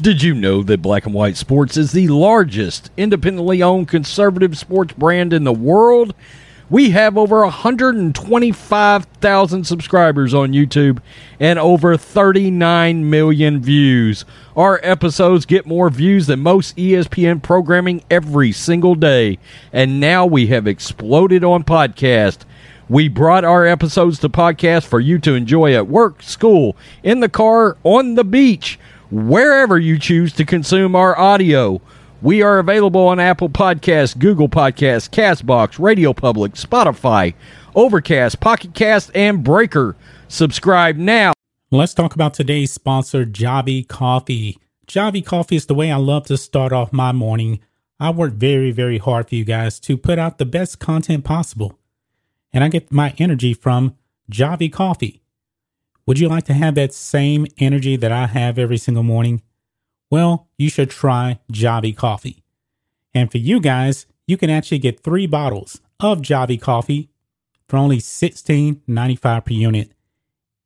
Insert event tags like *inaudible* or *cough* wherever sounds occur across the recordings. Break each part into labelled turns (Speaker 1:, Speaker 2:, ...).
Speaker 1: Did you know that Black and White Sports is the largest independently owned conservative sports brand in the world? We have over 125,000 subscribers on YouTube and over 39 million views. Our episodes get more views than most ESPN programming every single day. And now we have exploded on podcast. We brought our episodes to podcast for you to enjoy at work, school, in the car, on the beach, wherever you choose to consume our audio. We are available on Apple Podcasts, Google Podcasts, Castbox, Radio Public, Spotify, Overcast, Pocket Cast, and Breaker. Subscribe now.
Speaker 2: Let's talk about today's sponsor, Javy Coffee. Javy Coffee is the way I love to start off my morning. I work very, very hard for you guys to put out the best content possible. And I get my energy from Javy Coffee. Would you like to have that same energy that I have every single morning? Well, you should try Javy Coffee. And for you guys, you can actually get three bottles of Javy Coffee for only $16.95 per unit.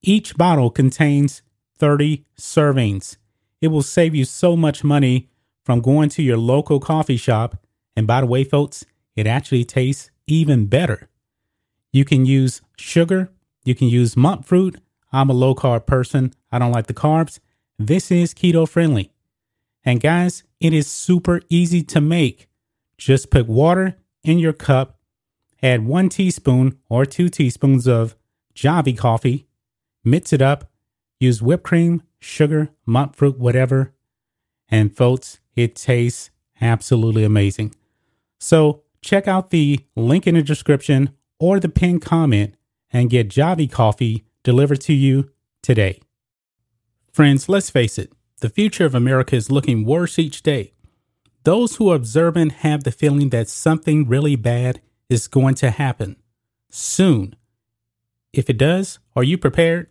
Speaker 2: Each bottle contains 30 servings. It will save you so much money from going to your local coffee shop. And by the way, folks, it actually tastes even better. You can use sugar, you can use monk fruit. I'm a low carb person, I don't like the carbs. This is keto friendly. And guys, it is super easy to make. Just put water in your cup, add one teaspoon or two teaspoons of Javy coffee, mix it up, use whipped cream, sugar, monk fruit, whatever. And folks, it tastes absolutely amazing. So check out the link in the description or the pinned comment and get Javy coffee delivered to you today. Friends, let's face it, the future of America is looking worse each day. Those who are observant have the feeling that something really bad is going to happen soon. If it does, are you prepared?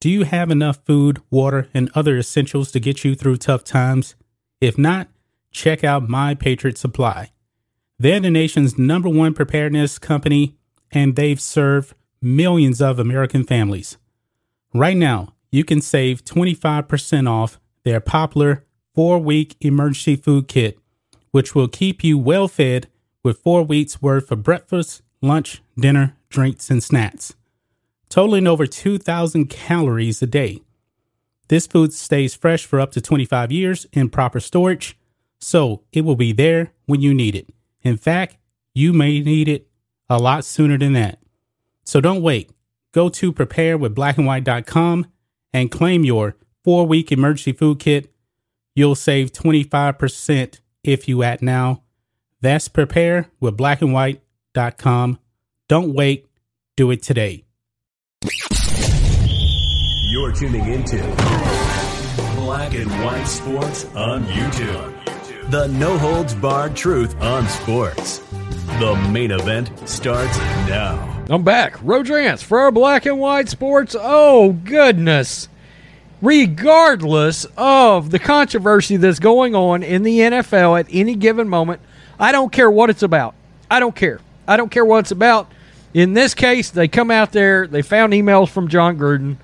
Speaker 2: Do you have enough food, water, and other essentials to get you through tough times? If not, check out My Patriot Supply. They're the nation's number one preparedness company, and they've served millions of American families. Right now, you can save 25% off their popular four week emergency food kit, which will keep you well fed with four weeks worth of breakfast, lunch, dinner, drinks, and snacks, totaling over 2,000 calories a day. This food stays fresh for up to 25 years in proper storage, so it will be there when you need it. In fact, you may need it a lot sooner than that. So don't wait. Go to preparewithblackandwhite.com and claim your four week emergency food kit. You'll save 25% if you act now. That's preparewithblackandwhite.com. Don't wait. Do it today.
Speaker 3: You're tuning into Black and White Sports on YouTube. The no holds barred truth on sports. The main event starts now.
Speaker 1: I'm back. Rodrance for our black and white sports. Oh, goodness. Regardless of the controversy that's going on in the NFL at any given moment, I don't care what it's about. I don't care. I don't care what it's about. In this case, they come out there, they found emails from Jon Gruden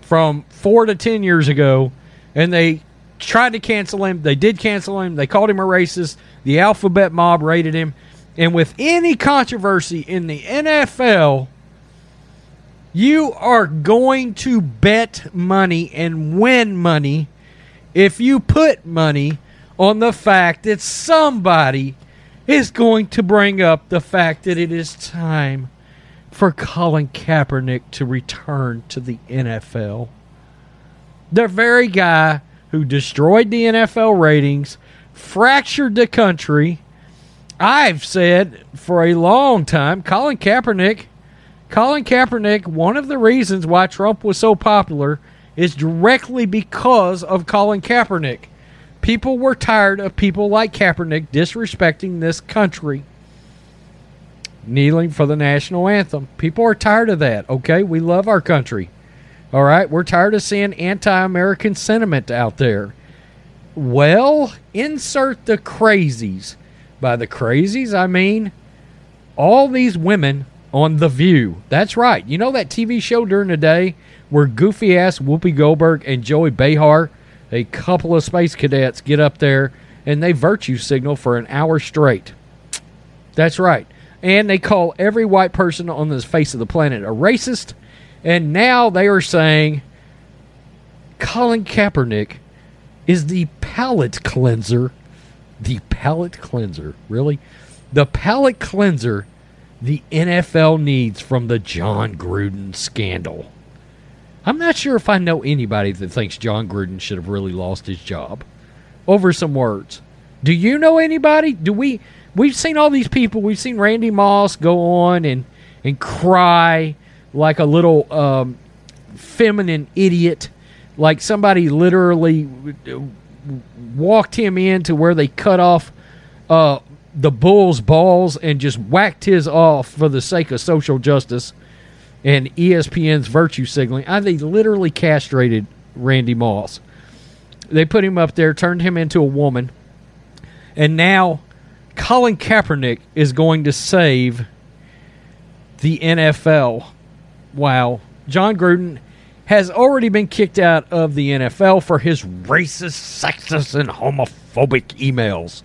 Speaker 1: from four to 10 years ago, and they tried to cancel him. They did cancel him. They called him a racist. The alphabet mob rated him. And with any controversy in the NFL, you are going to bet money and win money if you put money on the fact that somebody is going to bring up the fact that it is time for Colin Kaepernick to return to the NFL. The very guy who destroyed the NFL ratings, fractured the country. I've said for a long time, Colin Kaepernick, Colin Kaepernick, one of the reasons why Trump was so popular is directly because of Colin Kaepernick. People were tired of people like Kaepernick disrespecting this country, kneeling for the national anthem. People are tired of that, okay? We love our country. All right? We're tired of seeing anti American sentiment out there. Well, insert the crazies. By the crazies, I mean all these women on The View. That's right. You know that TV show during the day where goofy ass Whoopi Goldberg and Joy Behar, a couple of space cadets, get up there and they virtue signal for an hour straight. That's right. And they call every white person on the face of the planet a racist. And now they are saying Colin Kaepernick is the palate cleanser. The palate cleanser. Really? The palate cleanser the NFL needs from the Jon Gruden scandal. I'm not sure if I know anybody that thinks Jon Gruden should have really lost his job over some words. Do you know anybody? Do we we've seen all these people. We've seen Randy Moss go on and and cry like a little um, feminine idiot, like somebody literally walked him into where they cut off uh, the bull's balls and just whacked his off for the sake of social justice and ESPN's virtue signaling. I they literally castrated Randy Moss. They put him up there, turned him into a woman, and now Colin Kaepernick is going to save the NFL. Wow. Jon Gruden has already been kicked out of the NFL for his racist, sexist, and homophobic emails.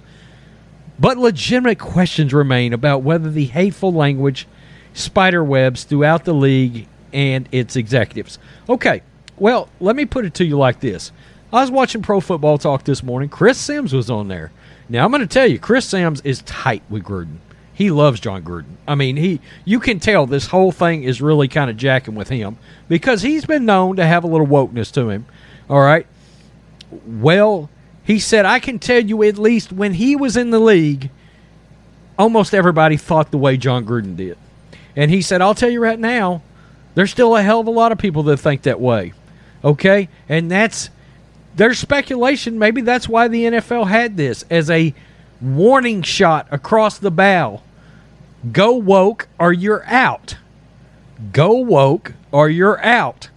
Speaker 1: But legitimate questions remain about whether the hateful language spiderwebs throughout the league and its executives. Okay, well, let me put it to you like this. I was watching Pro Football Talk this morning. Chris Sims was on there. Now, I'm going to tell you, Chris Sims is tight with Gruden. He loves Jon Gruden. I mean, he you can tell this whole thing is really kind of jacking with him because he's been known to have a little wokeness to him. All right. Well, he said, I can tell you at least when he was in the league, almost everybody thought the way Jon Gruden did. And he said, I'll tell you right now, there's still a hell of a lot of people that think that way. Okay? And that's there's speculation. Maybe that's why the NFL had this as a warning shot across the bow. Go woke or you're out. Go woke or you're out.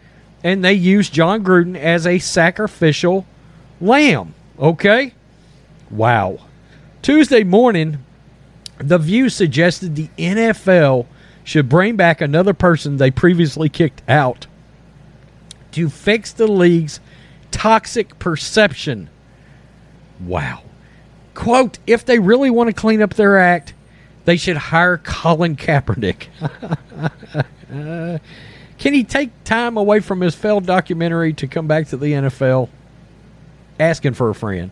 Speaker 1: And they used Jon Gruden as a sacrificial lamb. Okay? Wow. Tuesday morning, The View suggested the NFL should bring back another person they previously kicked out to fix the league's toxic perception. Wow. Quote, if they really want to clean up their act, they should hire Colin Kaepernick. uh, *laughs* can he take time away from his failed documentary to come back to the NFL? asking for a friend.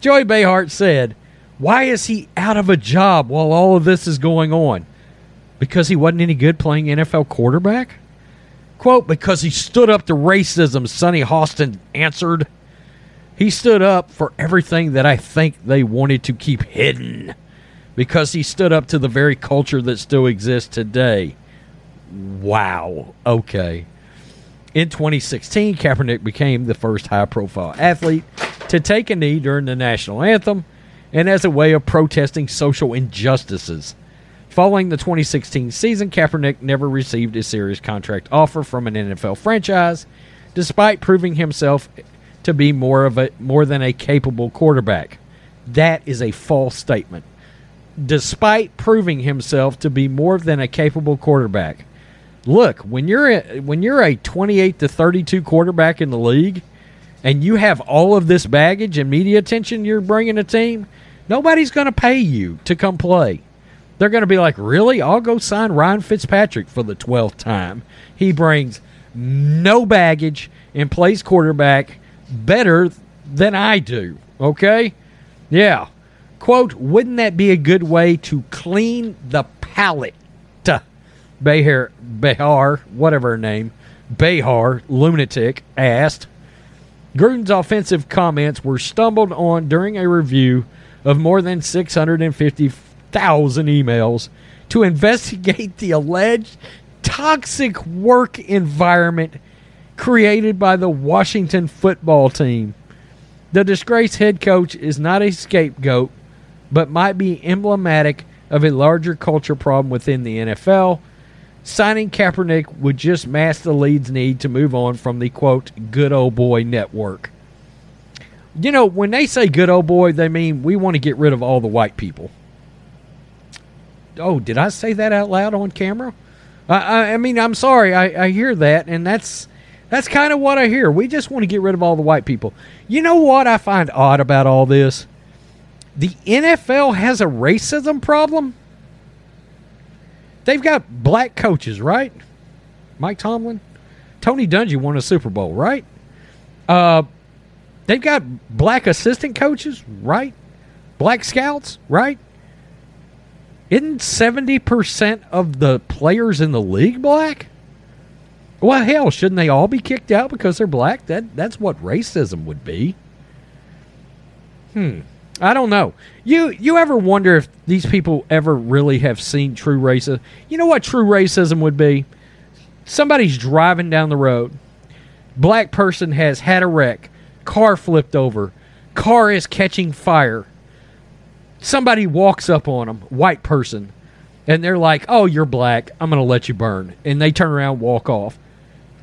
Speaker 1: Joy Behar said, Why is he out of a job while all of this is going on? Because he wasn't any good playing NFL quarterback? Quote, because he stood up to racism, Sunny Hostin answered. He stood up for everything that I think they wanted to keep hidden. Because he stood up to the very culture that still exists today. Wow. Okay. In 2016, Kaepernick became the first high profile athlete to take a knee during the national anthem and as a way of protesting social injustices. Following the 2016 season, Kaepernick never received a serious contract offer from an NFL franchise, despite proving himself to be more of a more than a capable quarterback. That is a false statement. Despite proving himself to be more than a capable quarterback, look when you're a, when you're a 28 to 32 quarterback in the league and you have all of this baggage and media attention you're bringing a team nobody's going to pay you to come play. They're going to be like really? I'll go sign ryan fitzpatrick for the 12th time. He brings no baggage and plays quarterback better than i do. Okay? Yeah quote wouldn't that be a good way to clean the palate Behar, Behar, whatever her name, Behar, lunatic, asked. Gruden's offensive comments were stumbled on during a review of more than 650,000 emails to investigate the alleged toxic work environment created by the Washington football team. The disgraced head coach is not a scapegoat, but might be emblematic of a larger culture problem within the NFL. Signing Kaepernick would just mask the league's need to move on from the quote good old boy network. You know, when they say good old boy, they mean we want to get rid of all the white people. Oh, did I say that out loud on camera? I, I, mean, I'm sorry. I, I hear that, and that's that's kind of what I hear. We just want to get rid of all the white people. You know what I find odd about all this? The NFL has a racism problem. They've got black coaches, right? Mike Tomlin, Tony Dungy won a Super Bowl, right? Uh, they've got black assistant coaches, right? Black scouts, right? Isn't 70% of the players in the league black? Well, hell, shouldn't they all be kicked out because they're black? That that's what racism would be. Hmm. I don't know. You you ever wonder if these people ever really have seen true racism? You know what true racism would be? Somebody's driving down the road. Black person has had a wreck. Car flipped over. Car is catching fire. Somebody walks up on them, white person, and they're like, "Oh, you're black. I'm going to let you burn." And they turn around, walk off.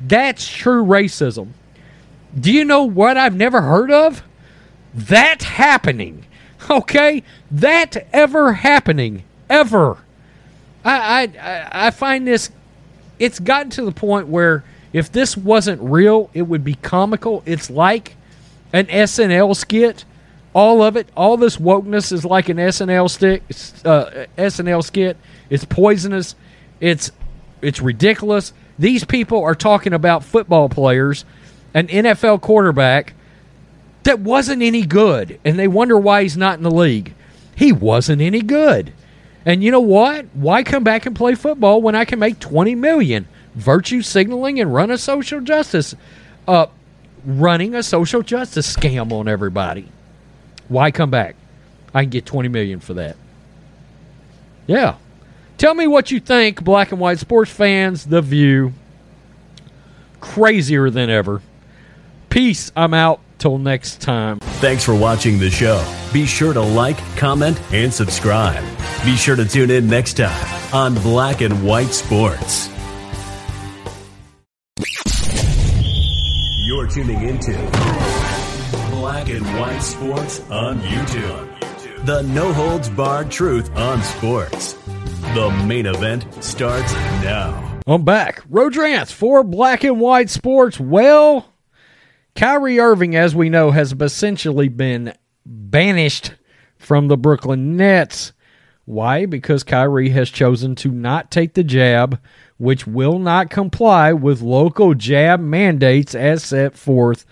Speaker 1: That's true racism. Do you know what I've never heard of? That happening. Okay? That ever happening. Ever. I, I, I find this, it's gotten to the point where if this wasn't real, it would be comical. It's like an SNL skit. All of it, all this wokeness is like an SNL stick, uh, SNL skit. It's poisonous. It's it's ridiculous. These people are talking about football players, an NFL quarterback that wasn't any good, and they wonder why he's not in the league. He wasn't any good. And you know what? Why come back and play football when I can make 20 million virtue signaling and run a social justice uh running a social justice scam on everybody? Why come back? I can get 20 million for that. Yeah. Tell me what you think, black and white sports fans, The View. Crazier than ever. Peace. I'm out. Till next time.
Speaker 3: Thanks for watching the show. Be sure to like, comment, and subscribe. Be sure to tune in next time on Black and White Sports. You're tuning into Black and White Sports on YouTube. The no holds barred truth on sports. The main event starts now.
Speaker 1: I'm back. Rodrance for Black and White Sports. Well, Kyrie Irving, as we know, has essentially been banished from the Brooklyn Nets. Why? Because Kyrie has chosen to not take the jab, which will not comply with local jab mandates as set forth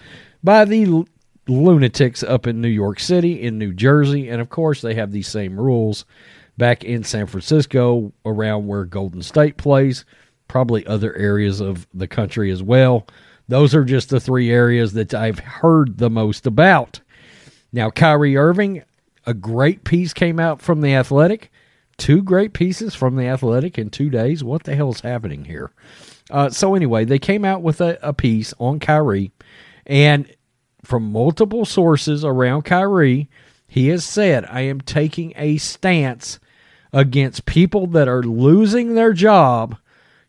Speaker 1: by the lunatics up in New York City, in New Jersey, and of course, they have these same rules back in San Francisco, around where Golden State plays, probably other areas of the country as well. Those are just the three areas that I've heard the most about. Now, Kyrie Irving, a great piece came out from The Athletic. Two great pieces from The Athletic in two days. What the hell is happening here? Uh, so, anyway, they came out with a, a piece on Kyrie, and from multiple sources around Kyrie, he has said, I am taking a stance against people that are losing their job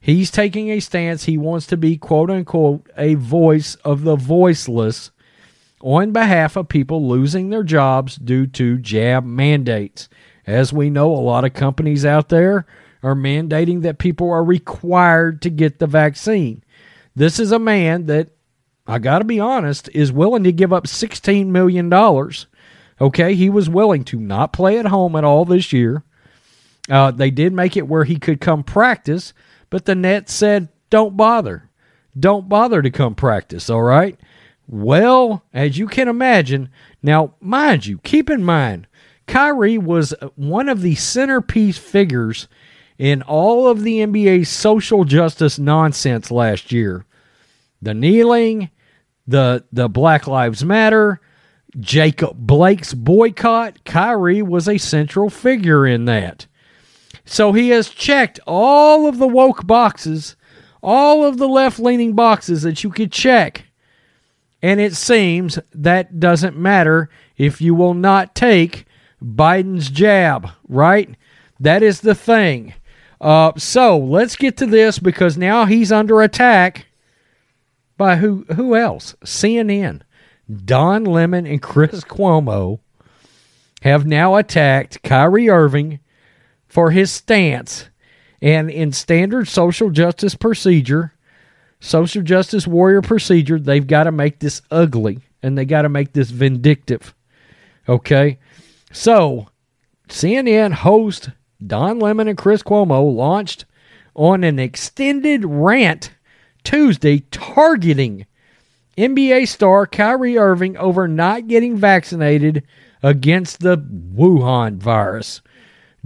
Speaker 1: He's taking a stance. He wants to be, quote unquote, a voice of the voiceless on behalf of people losing their jobs due to jab mandates. As we know, a lot of companies out there are mandating that people are required to get the vaccine. This is a man that, I got to be honest, is willing to give up $16 million. Okay, he was willing to not play at home at all this year. Uh, they did make it where he could come practice but the Nets said, don't bother. Don't bother to come practice, all right? Well, as you can imagine, now, mind you, keep in mind, Kyrie was uh, one of the centerpiece figures in all of the NBA's social justice nonsense last year. The kneeling, the the Black Lives Matter, Jacob Blake's boycott, Kyrie was a central figure in that. So he has checked all of the woke boxes, all of the left leaning boxes that you could check. And it seems that doesn't matter if you will not take Biden's jab, right? That is the thing. Uh, so let's get to this because now he's under attack by who? Who else? CNN. Don Lemon and Chris Cuomo have now attacked Kyrie Irving for his stance. And in standard social justice procedure, social justice warrior procedure, they've got to make this ugly and they got to make this vindictive. Okay? So, CNN host Don Lemon and Chris Cuomo launched on an extended rant Tuesday targeting NBA star Kyrie Irving over not getting vaccinated against the Wuhan virus.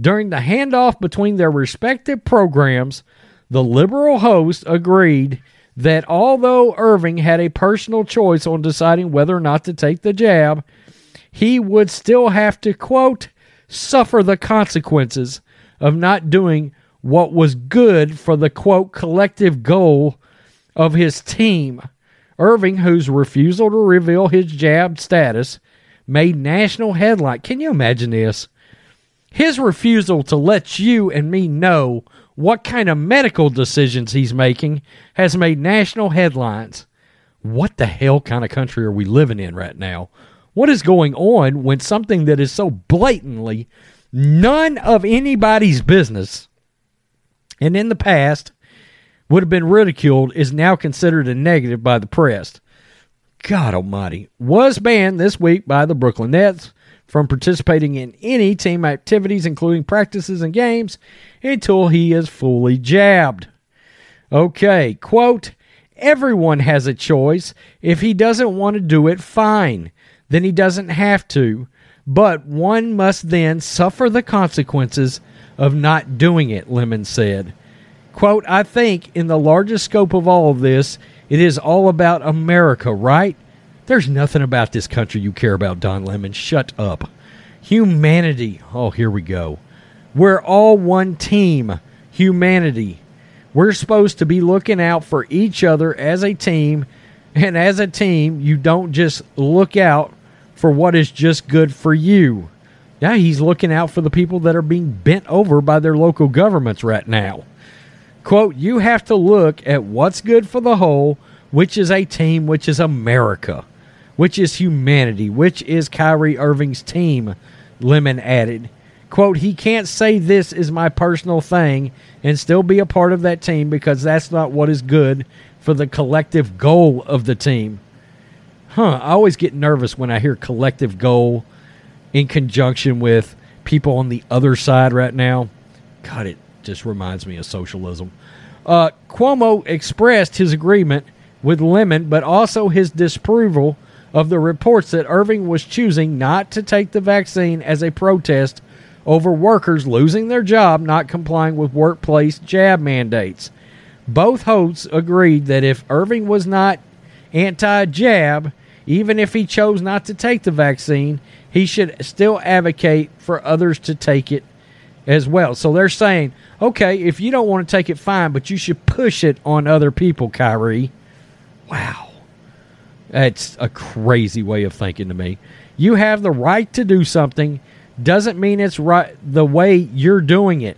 Speaker 1: During the handoff between their respective programs, the liberal host agreed that although Irving had a personal choice on deciding whether or not to take the jab, he would still have to, quote, suffer the consequences of not doing what was good for the, quote, collective goal of his team. Irving, whose refusal to reveal his jab status made national headlines. Can you imagine this? His refusal to let you and me know what kind of medical decisions he's making has made national headlines. What the hell kind of country are we living in right now? What is going on when something that is so blatantly none of anybody's business and in the past would have been ridiculed is now considered a negative by the press? God almighty. Was banned this week by the Brooklyn Nets from participating in any team activities, including practices and games, until he is fully jabbed. Okay, quote, everyone has a choice. If he doesn't want to do it, fine. Then he doesn't have to. But one must then suffer the consequences of not doing it, Lemon said. Quote, I think in the largest scope of all of this, it is all about America, right? There's nothing about this country you care about, Don Lemon. Shut up. Humanity. Oh, here we go. We're all one team. Humanity. We're supposed to be looking out for each other as a team. And as a team, you don't just look out for what is just good for you. Yeah, he's looking out for the people that are being bent over by their local governments right now. Quote, you have to look at what's good for the whole, which is a team, which is America which is humanity, which is Kyrie Irving's team, Lemon added. Quote, he can't say this is my personal thing and still be a part of that team because that's not what is good for the collective goal of the team. Huh, I always get nervous when I hear collective goal in conjunction with people on the other side right now. God, it just reminds me of socialism. Uh, Cuomo expressed his agreement with Lemon, but also his disapproval of the reports that Irving was choosing not to take the vaccine as a protest over workers losing their job not complying with workplace jab mandates. Both hosts agreed that if Irving was not anti jab, even if he chose not to take the vaccine, he should still advocate for others to take it as well. So they're saying, okay, if you don't want to take it, fine, but you should push it on other people, Kyrie. Wow. That's a crazy way of thinking to me. You have the right to do something doesn't mean it's right the way you're doing it.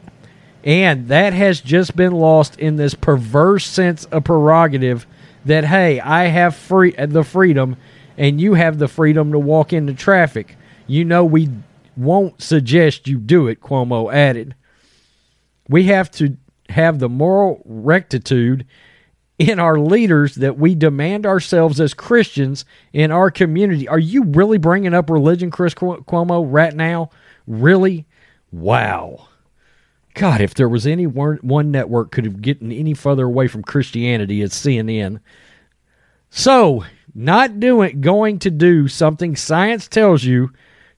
Speaker 1: And that has just been lost in this perverse sense of prerogative that hey, I have free uh, the freedom and you have the freedom to walk into traffic. You know we won't suggest you do it, Cuomo added. We have to have the moral rectitude in our leaders that we demand ourselves as Christians in our community. Are you really bringing up religion, Chris Cuomo, right now? Really? Wow. God, if there was any one network could have gotten any further away from Christianity, it's CNN. So, not doing going to do something science tells you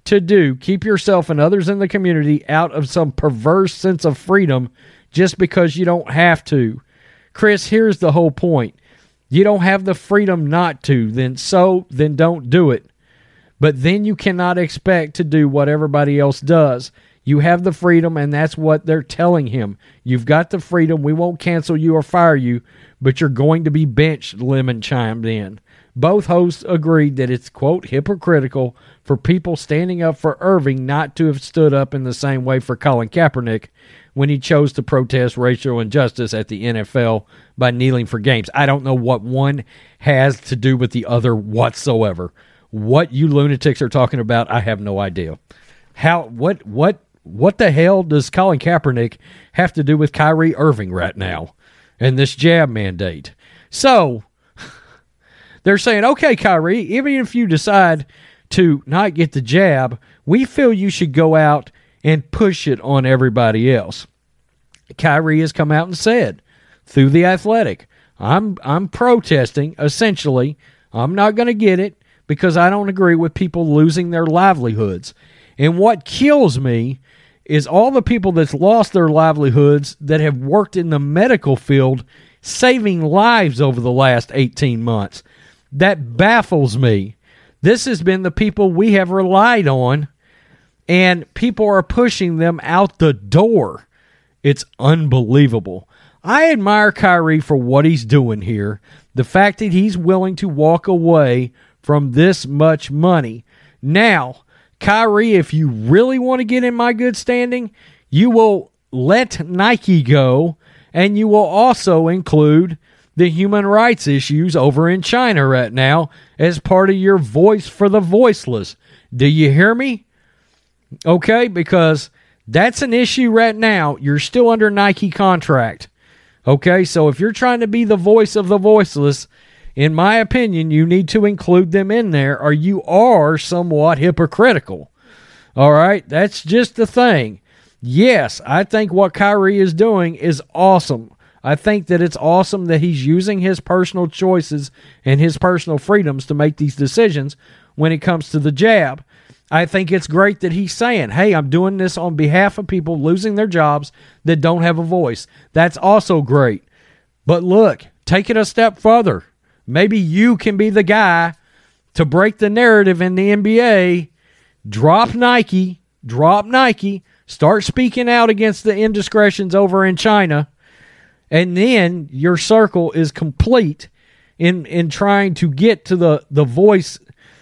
Speaker 1: to do, keep yourself and others in the community out of some perverse sense of freedom just because you don't have to Chris, here's the whole point. You don't have the freedom not to, then so, then don't do it. But then you cannot expect to do what everybody else does. You have the freedom, and that's what they're telling him. You've got the freedom. We won't cancel you or fire you, but you're going to be benched, Lemon chimed in. Both hosts agreed that it's, quote, hypocritical for people standing up for Irving not to have stood up in the same way for Colin Kaepernick when he chose to protest racial injustice at the NFL by kneeling for games. I don't know what one has to do with the other whatsoever. What you lunatics are talking about, I have no idea. How what what what the hell does Colin Kaepernick have to do with Kyrie Irving right now and this jab mandate? So *laughs* they're saying, okay, Kyrie, even if you decide to not get the jab, we feel you should go out and push it on everybody else. Kyrie has come out and said through the athletic, I'm I'm protesting essentially. I'm not going to get it because I don't agree with people losing their livelihoods. And what kills me is all the people that's lost their livelihoods that have worked in the medical field saving lives over the last 18 months. That baffles me. This has been the people we have relied on, and people are pushing them out the door. It's unbelievable. I admire Kyrie for what he's doing here. The fact that he's willing to walk away from this much money. Now, Kyrie, if you really want to get in my good standing, you will let Nike go and you will also include the human rights issues over in China right now as part of your voice for the voiceless. Do you hear me? Okay, because that's an issue right now. You're still under Nike contract. Okay, so if you're trying to be the voice of the voiceless, in my opinion, you need to include them in there or you are somewhat hypocritical. All right, that's just the thing. Yes, I think what Kyrie is doing is awesome. I think that it's awesome that he's using his personal choices and his personal freedoms to make these decisions when it comes to the jab. I think it's great that he's saying, hey, I'm doing this on behalf of people losing their jobs that don't have a voice. That's also great. But look, take it a step further. Maybe you can be the guy to break the narrative in the NBA. Drop Nike, drop Nike, start speaking out against the indiscretions over in China and then your circle is complete in in trying to get to the the voice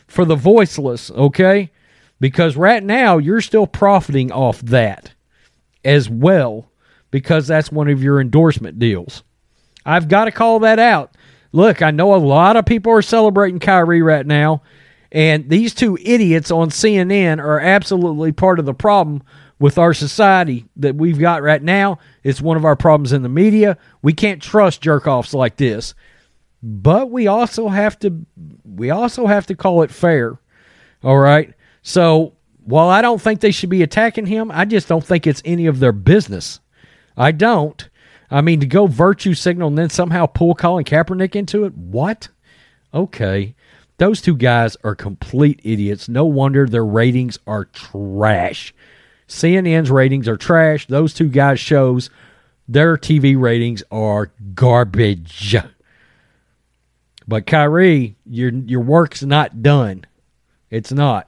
Speaker 1: for the voiceless okay because right now you're still profiting off that as well because that's one of your endorsement deals i've got to call that out look i know a lot of people are celebrating kyrie right now and these two idiots on cnn are absolutely part of the problem with our society that we've got right now. It's one of our problems in the media. We can't trust jerk offs like this. But we also have to we also have to call it fair. All right. So while I don't think they should be attacking him, I just don't think it's any of their business. I don't. I mean, to go virtue signal and then somehow pull Colin Kaepernick into it? What? Okay. Those two guys are complete idiots. No wonder their ratings are trash. CNN's ratings are trash. Those two guys' shows, their TV ratings are garbage. But Kyrie, your your work's not done. It's not.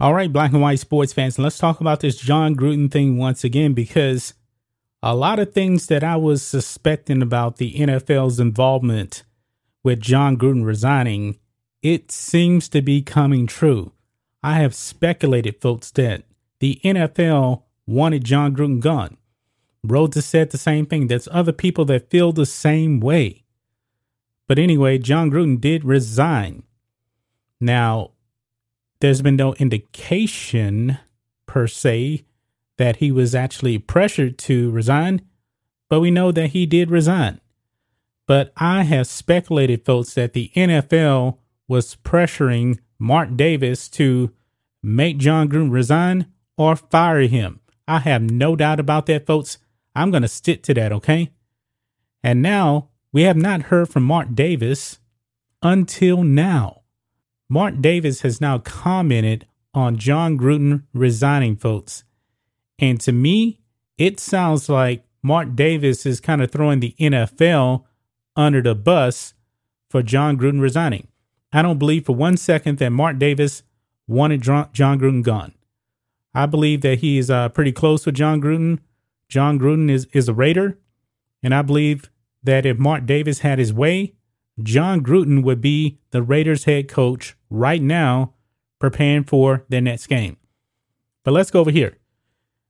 Speaker 2: All right, black and white sports fans, let's talk about this Jon Gruden thing once again because a lot of things that I was suspecting about the NFL's involvement with Jon Gruden resigning, it seems to be coming true. I have speculated, folks, that the NFL wanted Jon Gruden gone. Rhodes has said the same thing. There's other people that feel the same way. But anyway, Jon Gruden did resign. Now, there's been no indication per se that he was actually pressured to resign, but we know that he did resign. But I have speculated, folks, that the NFL was pressuring Mark Davis to make Jon Gruden resign or fire him. I have no doubt about that, folks. I'm going to stick to that, okay? And now we have not heard from Mark Davis until now. Mark Davis has now commented on Jon Gruden resigning, folks. And to me, it sounds like Mark Davis is kind of throwing the NFL under the bus for Jon Gruden resigning. I don't believe for one second that Mark Davis wanted Jon Gruden gone. I believe that he is uh, pretty close with Jon Gruden. Jon Gruden is, is a Raider. And I believe that if Mark Davis had his way, Jon Gruden would be the Raiders head coach right now, preparing for their next game. But let's go over here.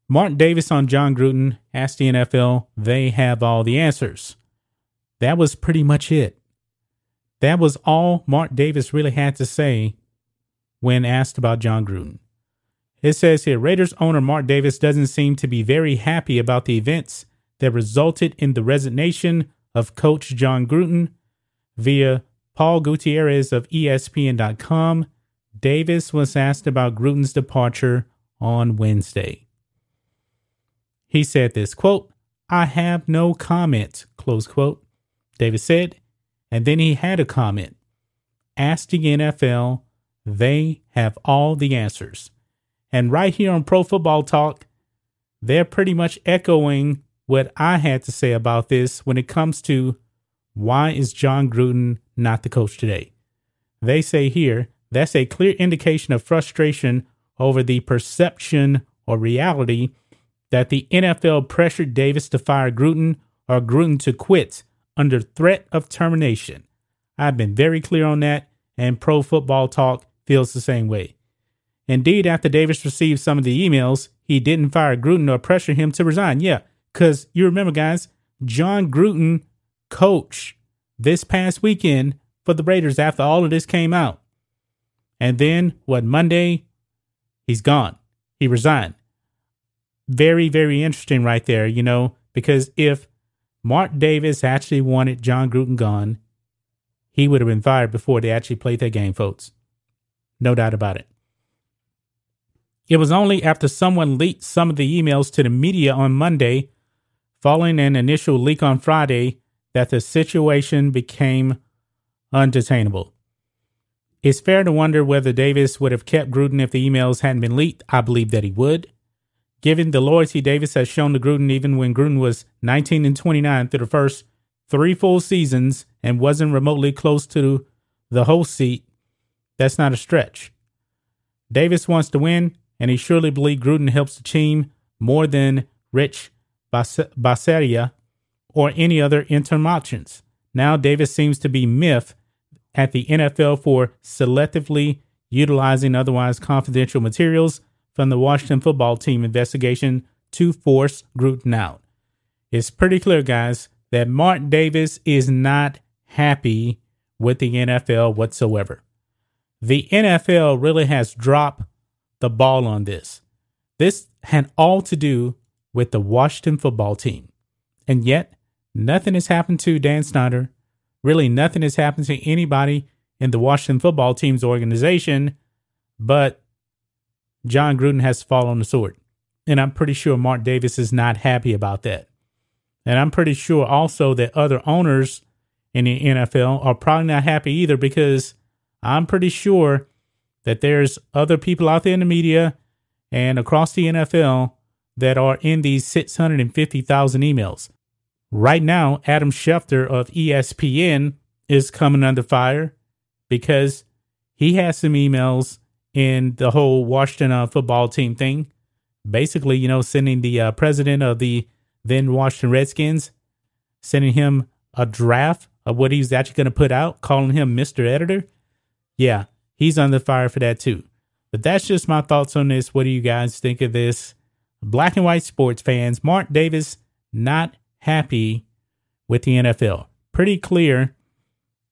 Speaker 2: Mark Davis on Jon Gruden asked the NFL, they have all the answers. That was pretty much it. That was all Mark Davis really had to say when asked about Jon Gruden. It says here Raiders owner Mark Davis doesn't seem to be very happy about the events that resulted in the resignation of coach Jon Gruden via Paul Gutierrez of ESPN.com. Davis was asked about Gruden's departure on Wednesday. He said this quote, I have no comment, close quote. Davis said, and then he had a comment. Ask the NFL, they have all the answers. And right here on Pro Football Talk, they're pretty much echoing what I had to say about this when it comes to why is Jon Gruden not the coach today? They say here that's a clear indication of frustration over the perception or reality that the NFL pressured Davis to fire Gruden or Gruden to quit under threat of termination. I've been very clear on that, and Pro Football Talk feels the same way. Indeed, after Davis received some of the emails, he didn't fire Gruden or pressure him to resign. Yeah, because you remember, guys, Jon Gruden coach this past weekend for the Raiders after all of this came out. And then what Monday, he's gone. He resigned. Very, very interesting right there, you know, because if Mark Davis actually wanted Jon Gruden gone, he would have been fired before they actually played their game, folks. No doubt about it. It was only after someone leaked some of the emails to the media on Monday, following an initial leak on Friday, that the situation became undetainable. It's fair to wonder whether Davis would have kept Gruden if the emails hadn't been leaked. I believe that he would. Given the loyalty Davis has shown to Gruden even when Gruden was 19 and 29 through the first three full seasons and wasn't remotely close to the host seat, that's not a stretch. Davis wants to win, and he surely believes Gruden helps the team more than Rich Bisaccia or any other interim options. Now Davis seems to be myth at the NFL for selectively utilizing otherwise confidential materials from the Washington football team investigation to force Gruden out. It's pretty clear, guys, that Mark Davis is not happy with the NFL whatsoever. The NFL really has dropped the ball on this. This had all to do with the Washington football team. And yet, Nothing has happened to Dan Snyder. Really, nothing has happened to anybody in the Washington football team's organization, but Jon Gruden has to fall on the sword. And I'm pretty sure Mark Davis is not happy about that. And I'm pretty sure also that other owners in the NFL are probably not happy either because I'm pretty sure that there's other people out there in the media and across the NFL that are in these 650,000 emails. Right now, Adam Schefter of ESPN is coming under fire because he has some emails in the whole Washington uh, football team thing. Basically, you know, sending the uh, president of the then Washington Redskins, sending him a draft of what he's actually going to put out, calling him Mr. Editor. Yeah, he's under fire for that too. But that's just my thoughts on this. What do you guys think of this? Black and white sports fans, Mark Davis not happy with the NFL. Pretty clear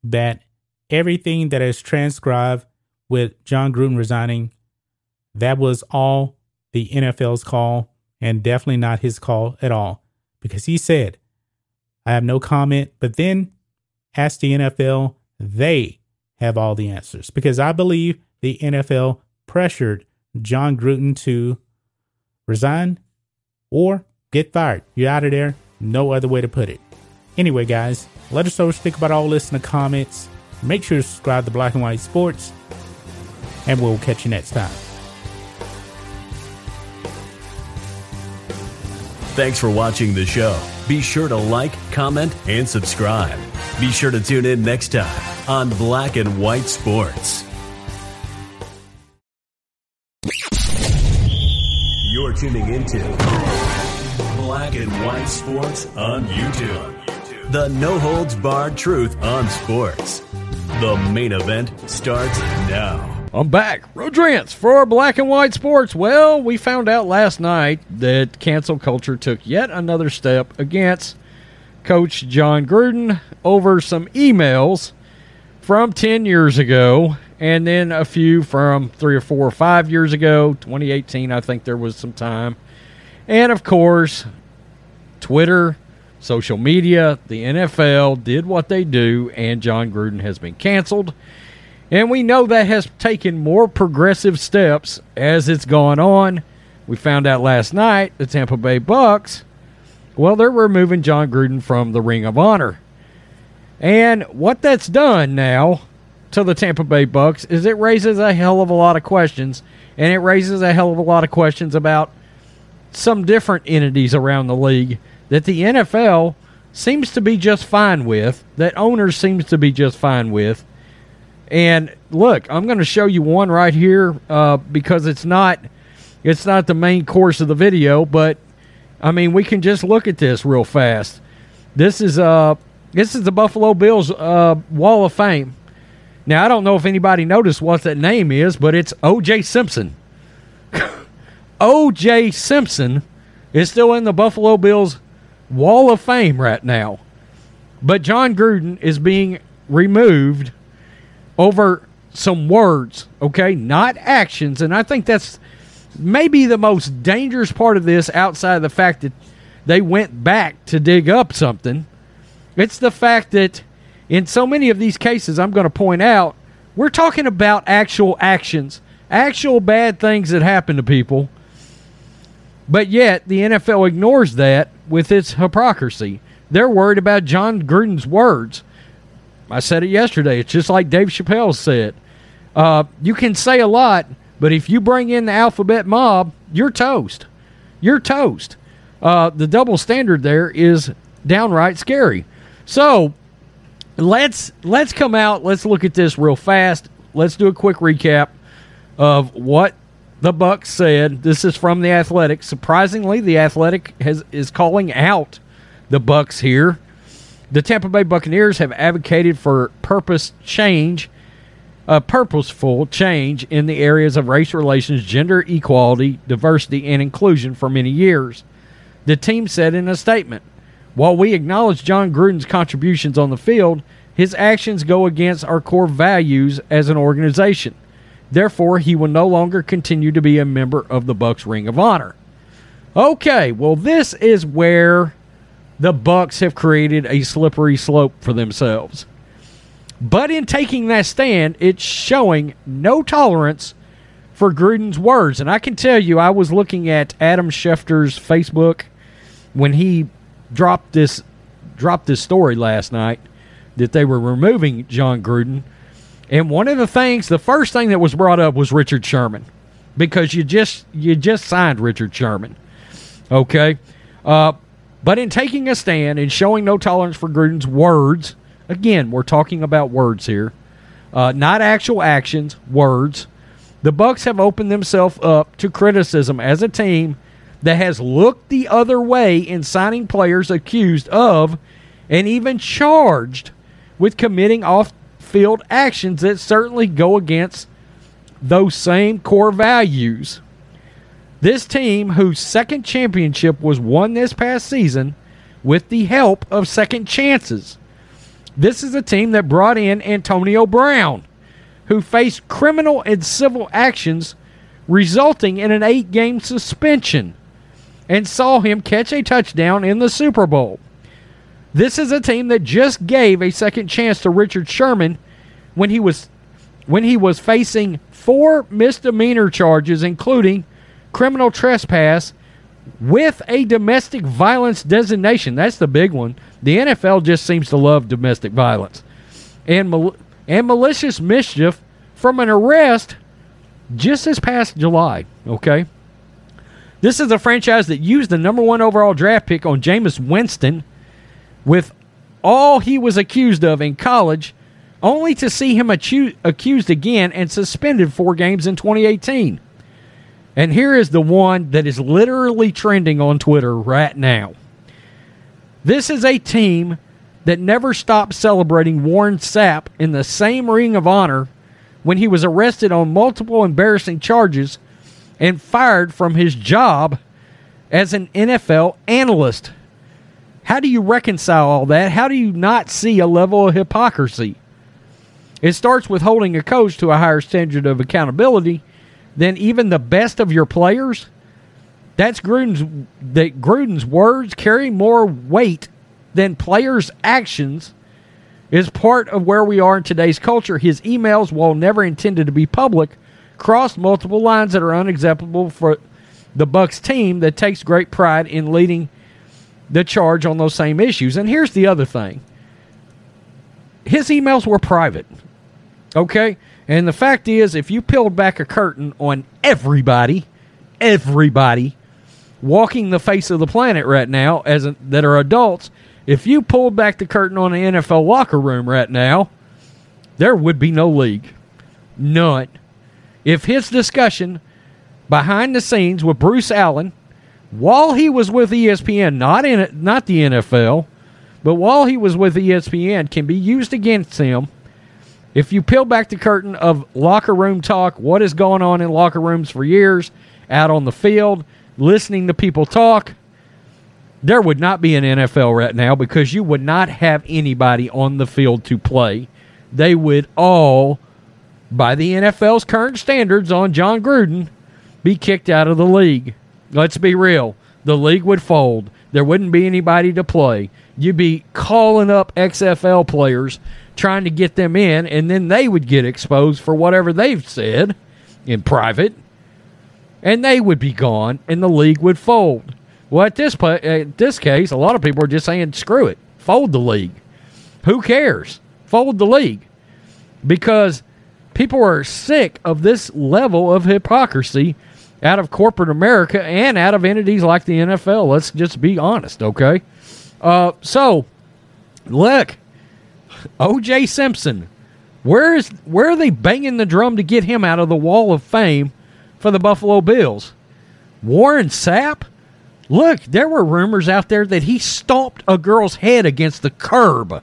Speaker 2: that everything that is transcribed with Jon Gruden resigning, that was all the NFL's call and definitely not his call at all because he said, I have no comment, but then ask the NFL, they have all the answers because I believe the NFL pressured Jon Gruden to resign or get fired. You're out of there. No other way to put it. Anyway, guys, let us know what you think about all this in the comments. Make sure to subscribe to Black and White Sports, and we'll catch you next time.
Speaker 3: Thanks for watching the show. Be sure to like, comment, and subscribe. Be sure to tune in next time on Black and White Sports. You're tuning into. Black and White Sports on YouTube. The no holds barred truth on sports. The main event starts now.
Speaker 1: I'm back. Rodrance for Black and White Sports. Well, we found out last night that cancel culture took yet another step against Coach Jon Gruden over some emails from 10 years ago and then a few from three or four or five years ago. 2018, I think there was some time. And of course, Twitter, social media, the NFL did what they do, and Jon Gruden has been canceled. And we know that has taken more progressive steps as it's gone on. We found out last night the Tampa Bay Bucks, well, they're removing Jon Gruden from the Ring of Honor. And what that's done now to the Tampa Bay Bucks is it raises a hell of a lot of questions, and it raises a hell of a lot of questions about some different entities around the league that the NFL seems to be just fine with, that owners seems to be just fine with. And look, I'm going to show you one right here uh, because it's not it's not the main course of the video, but I mean we can just look at this real fast. This is uh this is the Buffalo Bills uh, Wall of Fame. Now I don't know if anybody noticed what that name is, but it's O.J. Simpson. O.J. Simpson is still in the Buffalo Bills Wall of Fame right now. But Jon Gruden is being removed over some words, okay? Not actions. And I think that's maybe the most dangerous part of this outside of the fact that they went back to dig up something. It's the fact that in so many of these cases, I'm going to point out, we're talking about actual actions, actual bad things that happen to people. But yet, the NFL ignores that with its hypocrisy. They're worried about Jon Gruden's words. I said it yesterday. It's just like Dave Chappelle said. Uh, you can say a lot, but if you bring in the alphabet mob, you're toast. You're toast. Uh, the double standard there is downright scary. So let's let's come out. Let's look at this real fast. Let's do a quick recap of what the Bucks said. This is from the Athletic. Surprisingly, the Athletic has is calling out the Bucks here. The Tampa Bay Buccaneers have advocated for purpose change, a purposeful change in the areas of race relations, gender equality, diversity, and inclusion for many years. The team said in a statement, while we acknowledge Jon Gruden's contributions on the field, his actions go against our core values as an organization. Therefore, he will no longer continue to be a member of the Bucks Ring of Honor. Okay, well this is where the Bucks have created a slippery slope for themselves. But in taking that stand, it's showing no tolerance for Gruden's words. And I can tell you, I was looking at Adam Schefter's Facebook when he dropped this dropped this story last night that they were removing Jon Gruden. And one of the things, the first thing that was brought up was Richard Sherman, because you just you just signed Richard Sherman. Okay, uh, but in taking a stand and showing no tolerance for Gruden's words, again, we're talking about words here, uh, not actual actions, words. The Bucks have opened themselves up to criticism as a team that has looked the other way in signing players accused of and even charged with committing off field actions that certainly go against those same core values. This team, whose second championship was won this past season with the help of second chances. This is a team that brought in Antonio Brown, who faced criminal and civil actions resulting in an eight game suspension, and saw him catch a touchdown in the Super Bowl. This is a team that just gave a second chance to Richard Sherman when he was when he was facing four misdemeanor charges including criminal trespass with a domestic violence designation. That's the big one. The NFL just seems to love domestic violence. And mal- and malicious mischief from an arrest just this past July, okay? This is a franchise that used the number one overall draft pick on Jameis Winston with all he was accused of in college, only to see him accused again and suspended four games in 2018. And here is the one that is literally trending on Twitter right now. This is a team that never stopped celebrating Warren Sapp in the same ring of honor when he was arrested on multiple embarrassing charges and fired from his job as an NFL analyst. How do you reconcile all that? How do you not see a level of hypocrisy? It starts with holding a coach to a higher standard of accountability than even the best of your players. That's Gruden's that Gruden's words carry more weight than players' actions is part of where we are in today's culture. His emails, while never intended to be public, crossed multiple lines that are unacceptable for the Bucks team that takes great pride in leading the charge on those same issues. And here's the other thing. His emails were private. Okay? And the fact is if you peeled back a curtain on everybody, everybody walking the face of the planet right now as a, that are adults, if you pulled back the curtain on the NFL locker room right now, there would be no league. None if his discussion behind the scenes with Bruce Allen while he was with ESPN, not in not the NFL, but while he was with ESPN, can be used against him. If you peel back the curtain of locker room talk, what has gone on in locker rooms for years, out on the field, listening to people talk, there would not be an NFL right now because you would not have anybody on the field to play. They would all by the NFL's current standards on Jon Gruden, be kicked out of the league. Let's be real. The league would fold. There wouldn't be anybody to play. You'd be calling up XFL players trying to get them in, and then they would get exposed for whatever they've said in private, and they would be gone, and the league would fold. Well, at this, at this case, a lot of people are just saying, screw it, fold the league. Who cares? Fold the league. Because People are sick of this level of hypocrisy out of corporate America and out of entities like the NFL. Let's just be honest, okay? Uh, so, look, O.J. Simpson, where is where are they banging the drum to get him out of the Wall of Fame for the Buffalo Bills? Warren Sapp, look, there were rumors out there that he stomped a girl's head against the curb.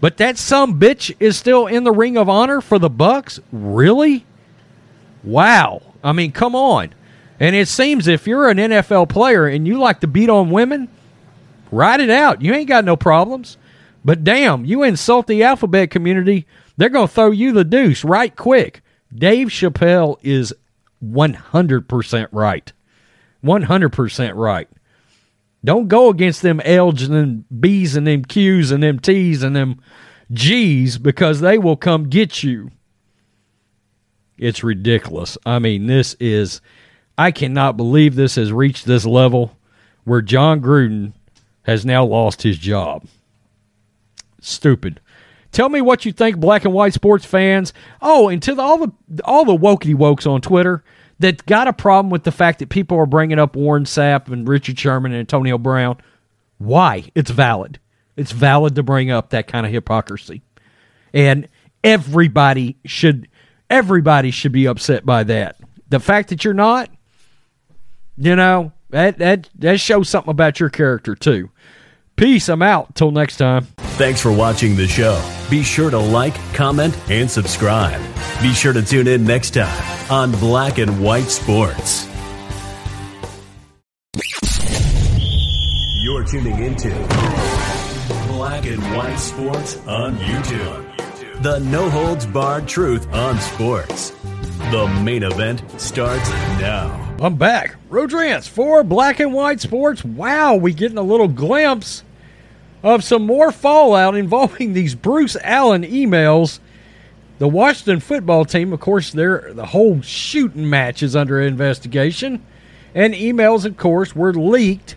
Speaker 1: But that some bitch is still in the ring of honor for the Bucks? Really? Wow. I mean, come on. And it seems if you're an NFL player and you like to beat on women, ride it out. You ain't got no problems. But damn, you insult the alphabet community, they're going to throw you the deuce right quick. Dave Chappelle is 100% right. 100% right. Don't go against them L's and them B's and them Q's and them T's and them G's because they will come get you. It's ridiculous. I mean, this is, I cannot believe this has reached this level where Jon Gruden has now lost his job. Stupid. Tell me what you think, black and white sports fans. Oh, and to the, all the all the wokey wokes on Twitter that got a problem with the fact that people are bringing up Warren Sapp and Richard Sherman and Antonio Brown. Why? It's valid. It's valid to bring up that kind of hypocrisy. And everybody should everybody should be upset by that. The fact that you're not, you know, that that that shows something about your character too. Peace. I'm out. Till next time.
Speaker 3: Thanks for watching the show. Be sure to like, comment, and subscribe. Be sure to tune in next time on Black and White Sports. You're tuning into Black and White Sports on YouTube. The no holds barred truth on sports. The main event starts now.
Speaker 1: I'm back. Rodrance for Black and White Sports. Wow, we getting a little glimpse of some more fallout involving *laughs* these Bruce Allen emails. The Washington football team, of course, their the whole shooting match is under investigation, and emails, of course, were leaked,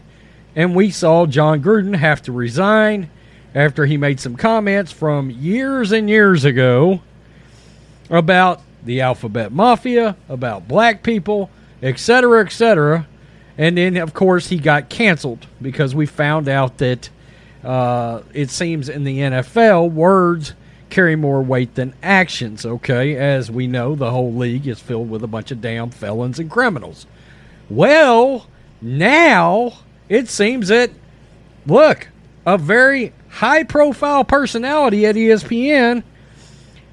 Speaker 1: and we saw Jon Gruden have to resign after he made some comments from years and years ago about the alphabet mafia, about black people, etc., etc. And then, of course, he got canceled because we found out that uh, it seems in the NFL, words carry more weight than actions, okay? As we know, the whole league is filled with a bunch of damn felons and criminals. Well, now it seems that, look, a very high profile personality at ESPN,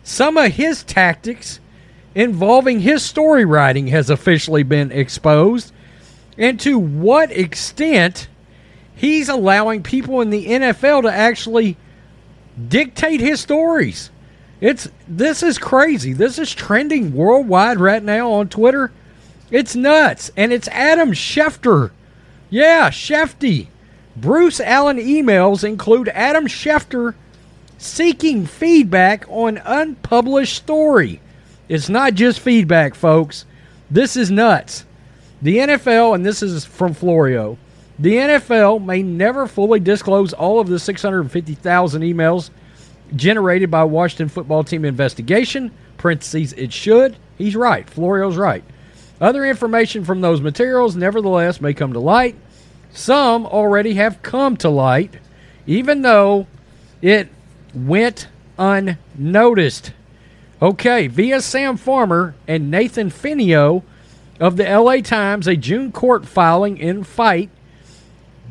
Speaker 1: some of his tactics involving his story writing has officially been exposed. And to what extent he's allowing people in the NFL to actually dictate his stories. It's this is crazy. This is trending worldwide right now on Twitter. It's nuts. And it's Adam Schefter. Yeah, Shefty. Bruce Allen emails include Adam Schefter seeking feedback on unpublished story. It's not just feedback, folks. This is nuts. The NFL, and this is from Florio, the NFL may never fully disclose all of the 650,000 emails generated by Washington football team investigation. Parentheses, it should. He's right. Florio's right. Other information from those materials, nevertheless, may come to light. Some already have come to light, even though it went unnoticed. Okay, via Sam Farmer and Nathan Fenno of the LA Times, a June court filing in fight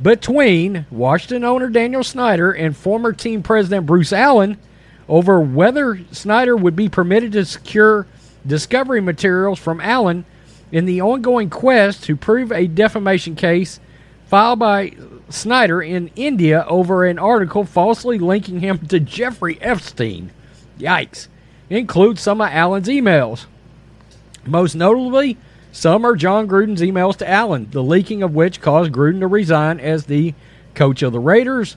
Speaker 1: between Washington owner Daniel Snyder and former team president Bruce Allen over whether Snyder would be permitted to secure discovery materials from Allen in the ongoing quest to prove a defamation case filed by Snyder in India over an article falsely linking him to Jeffrey Epstein. Yikes. Includes some of Allen's emails. Most notably, some are Jon Gruden's emails to Allen, the leaking of which caused Gruden to resign as the coach of the Raiders,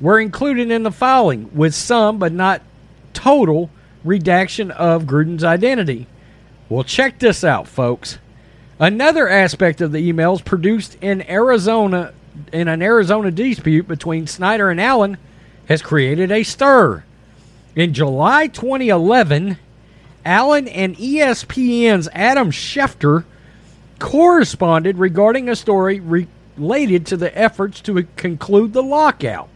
Speaker 1: were included in the filing, with some, but not total, redaction of Gruden's identity. Well, check this out, folks. Another aspect of the emails produced in Arizona in an Arizona dispute between Snyder and Allen has created a stir. In July 2011, Allen and ESPN's Adam Schefter corresponded regarding a story related to the efforts to conclude the lockout.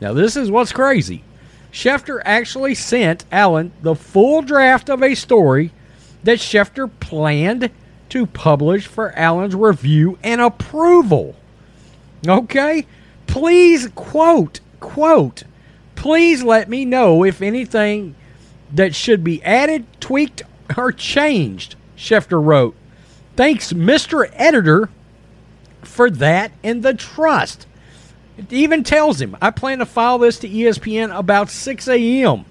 Speaker 1: Now, this is what's crazy. Schefter actually sent Allen the full draft of a story that Schefter planned to publish for Allen's review and approval. Okay? Please quote, quote, please let me know if anything that should be added, tweaked, or changed, Schefter wrote. Thanks, Mr. Editor, for that and the trust. It even tells him, I plan to file this to ESPN about 6 a.m.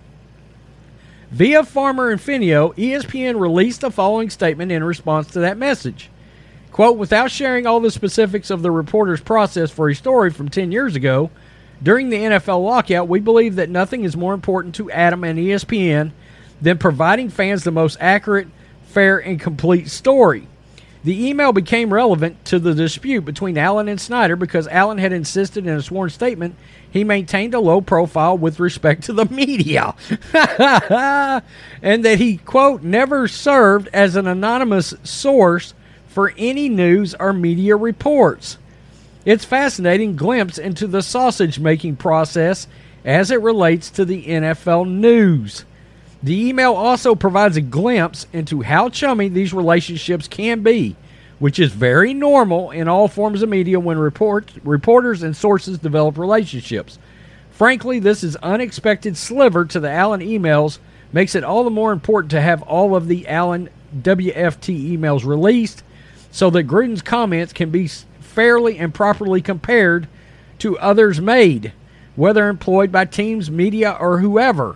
Speaker 1: Via Farmer and Fenno, ESPN released the following statement in response to that message. Quote, without sharing all the specifics of the reporter's process for a story from 10 years ago, during the NFL lockout, we believe that nothing is more important to Adam and ESPN than providing fans the most accurate, fair, and complete story. The email became relevant to the dispute between Allen and Snyder because Allen had insisted in a sworn statement he maintained a low profile with respect to the media *laughs* and that he, quote, never served as an anonymous source for any news or media reports. It's fascinating glimpse into the sausage making process as it relates to the NFL news. The email also provides a glimpse into how chummy these relationships can be, which is very normal in all forms of media when report, reporters and sources develop relationships. Frankly, this is unexpected sliver to the Allen emails makes it all the more important to have all of the Allen WFT emails released so that Gruden's comments can be fairly and properly compared to others made, whether employed by teams, media, or whoever.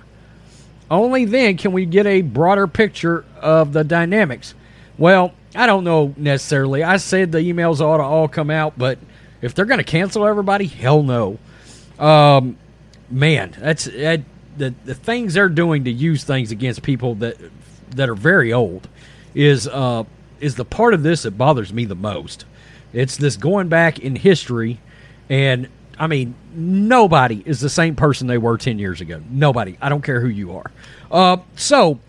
Speaker 1: Only then can we get a broader picture of the dynamics. Well, I don't know necessarily. I said the emails ought to all come out, but if they're going to cancel everybody, hell no. Um, man, that's that, the the things they're doing to use things against people that that are very old is uh, is the part of this that bothers me the most. It's this going back in history, and I mean, nobody is the same person they were 10 years ago. Nobody. I don't care who you are. Uh, so,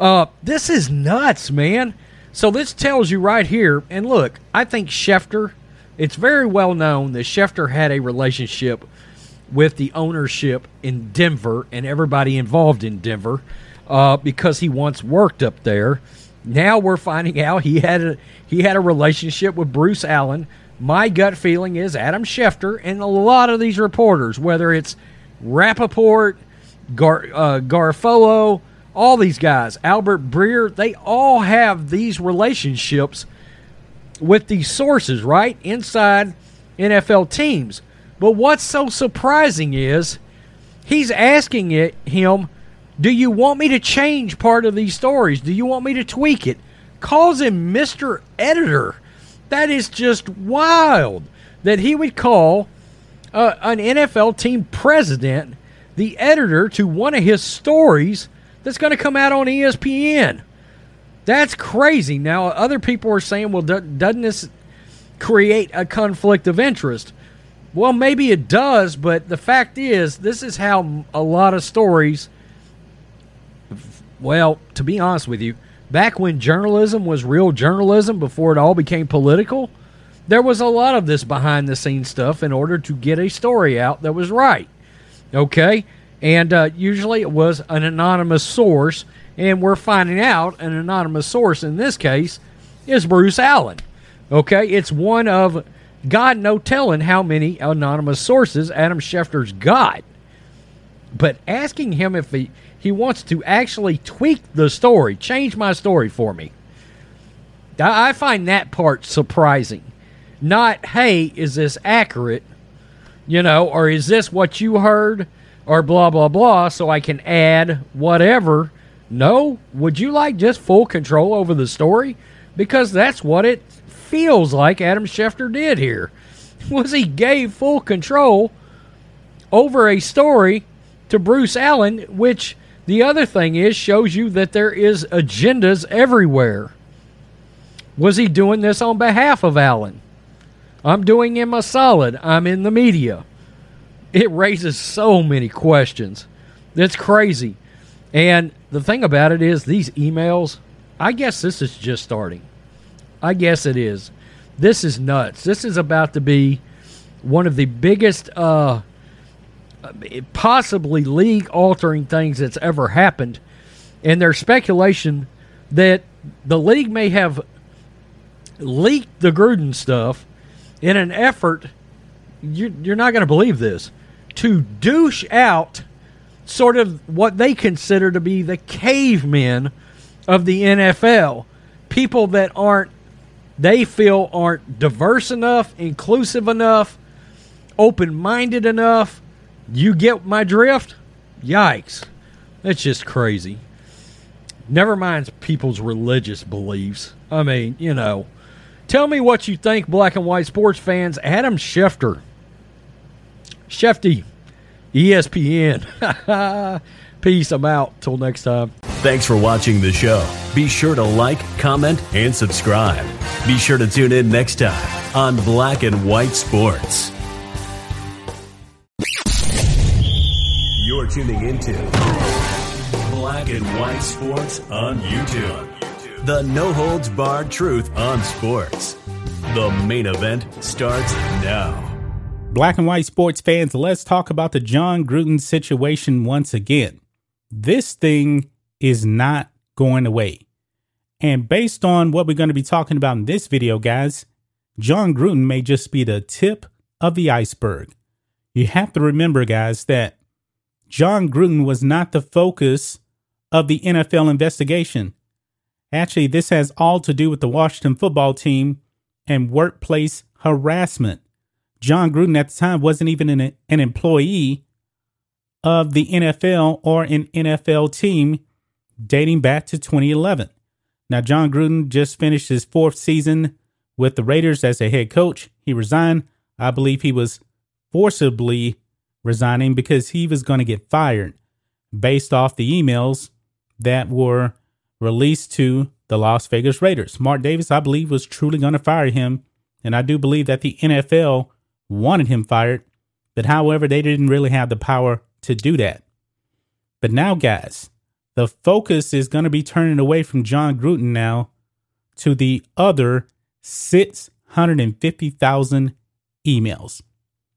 Speaker 1: uh, this is nuts, man. So this tells you right here, and look, I think Schefter, it's very well known that Schefter had a relationship with the ownership in Denver and everybody involved in Denver uh, because he once worked up there. Now we're finding out he had a he had a relationship with Bruce Allen. My gut feeling is Adam Schefter and a lot of these reporters, whether it's Rapoport, Gar, uh, Garafolo, all these guys, Albert Breer, they all have these relationships with these sources, right? Inside NFL teams. But what's so surprising is he's asking it him, do you want me to change part of these stories? Do you want me to tweak it? Calls him Mr. Editor. That is just wild that he would call uh, an NFL team president the editor to one of his stories that's going to come out on ESPN. That's crazy. Now, other people are saying, well, doesn't this create a conflict of interest? Well, maybe it does, but the fact is, this is how a lot of stories. Well, to be honest with you, back when journalism was real journalism before it all became political, there was a lot of this behind the scenes stuff in order to get a story out that was right. Okay? And uh, usually it was an anonymous source, and we're finding out an anonymous source in this case is Bruce Allen. Okay? It's one of God no telling how many anonymous sources Adam Schefter's got. But asking him if he, he wants to actually tweak the story, change my story for me. I, find that part surprising. Not, hey, is this accurate? You know, or is this what you heard? Or blah, blah, blah, so I can add whatever. No, would you like just full control over the story? Because that's what it feels like Adam Schefter did here. *laughs* Was he gave full control over a story to Bruce Allen, which the other thing is shows you that there is agendas everywhere. Was he doing this on behalf of Allen? I'm doing him a solid. I'm in the media. It raises so many questions. That's crazy. And the thing about it is, these emails, I guess this is just starting. I guess it is. This is nuts. This is about to be one of the biggest, uh, possibly league altering things that's ever happened. And there's speculation that the league may have leaked the Gruden stuff in an effort, you, you're not going to believe this, to douche out sort of what they consider to be the cavemen of the NFL. People that aren't, they feel aren't diverse enough, inclusive enough, open minded enough. You get my drift? Yikes. That's just crazy. Never mind people's religious beliefs. I mean, you know. Tell me what you think, black and white sports fans. Adam Schefter. Shefty, ESPN. *laughs* Peace. I'm out. Till next time.
Speaker 3: Thanks for watching the show. Be sure to like, comment, and subscribe. Be sure to tune in next time on Black and White Sports. Tuning into Black and White Sports on YouTube. The no holds barred truth on sports. The main event starts now.
Speaker 2: Black and white sports fans, let's talk about the Jon Gruden situation once again. This thing is not going away. And based on what we're going to be talking about in this video, guys, Jon Gruden may just be the tip of the iceberg. You have to remember, guys, that Jon Gruden was not the focus of the NFL investigation. Actually, this has all to do with the Washington football team and workplace harassment. Jon Gruden at the time wasn't even an, an employee of the NFL or an NFL team dating back to 2011. Now, Jon Gruden just finished his fourth season with the Raiders as a head coach. He resigned. I believe he was forcibly resigning because he was going to get fired based off the emails that were released to the Las Vegas Raiders. Mark Davis, I believe, was truly going to fire him. And I do believe that the NFL wanted him fired. But however, they didn't really have the power to do that. But now, guys, the focus is going to be turning away from Jon Gruden now to the other 650,000 emails.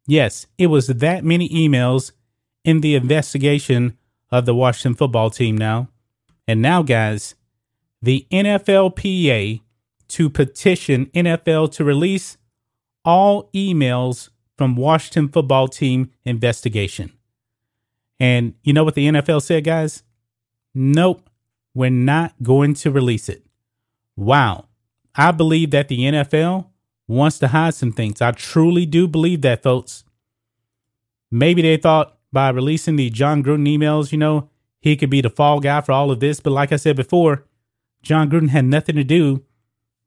Speaker 2: Yes, it was that many emails in the investigation of the Washington football team now. And now, guys, the NFLPA to petition NFL to release all emails from Washington football team investigation. And you know what the NFL said, guys? Nope, we're not going to release it. Wow. I believe that the NFL wants to hide some things. I truly do believe that, folks. Maybe they thought by releasing the Jon Gruden emails, you know, he could be the fall guy for all of this. But like I said before, Jon Gruden had nothing to do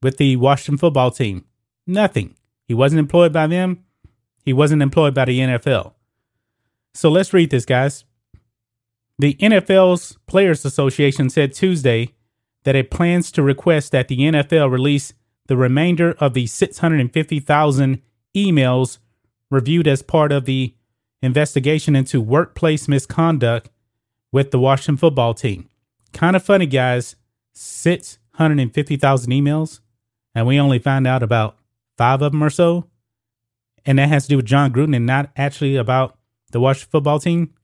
Speaker 2: with the Washington football team. Nothing. He wasn't employed by them. He wasn't employed by the NFL. So let's read this, guys. The NFL's Players Association said Tuesday that it plans to request that the NFL release the remainder of the 650,000 emails reviewed as part of the investigation into workplace misconduct with the Washington football team. Kind of funny, guys. 650,000 emails, and we only found out about five of them or so. And that has to do with Jon Gruden and not actually about the Washington football team.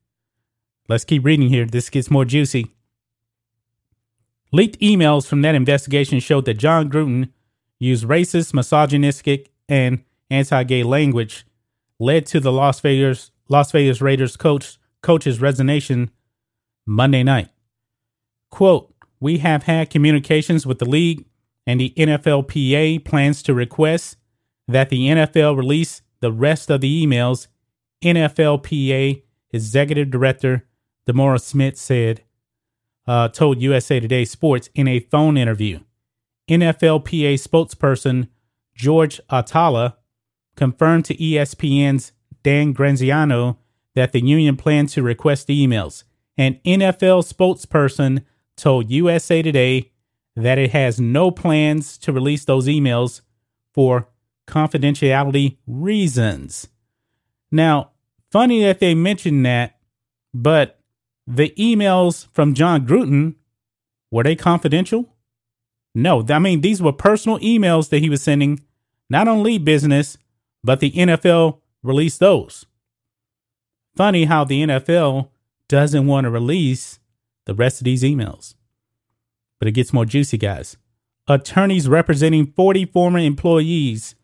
Speaker 2: Let's keep reading here. This gets more juicy. Leaked emails from that investigation showed that Jon Gruden used racist, misogynistic, and anti-gay language, led to the Las Vegas Las Vegas Raiders coach coach's resignation Monday night. Quote, we have had communications with the league and the NFLPA plans to request that the NFL release the rest of the emails, NFLPA Executive Director DeMaurice Smith said, uh, told USA Today Sports in a phone interview. NFLPA spokesperson George Atallah confirmed to ESPN's Dan Graziano that the union planned to request the emails. An NFL spokesperson told USA Today that it has no plans to release those emails for confidentiality reasons. Now, funny that they mentioned that, but the emails from Jon Gruden were they confidential? No, I mean these were personal emails that he was sending, not only business, but the NFL released those. Funny how the NFL doesn't want to release the rest of these emails. But it gets more juicy, guys. Attorneys representing 40 former employees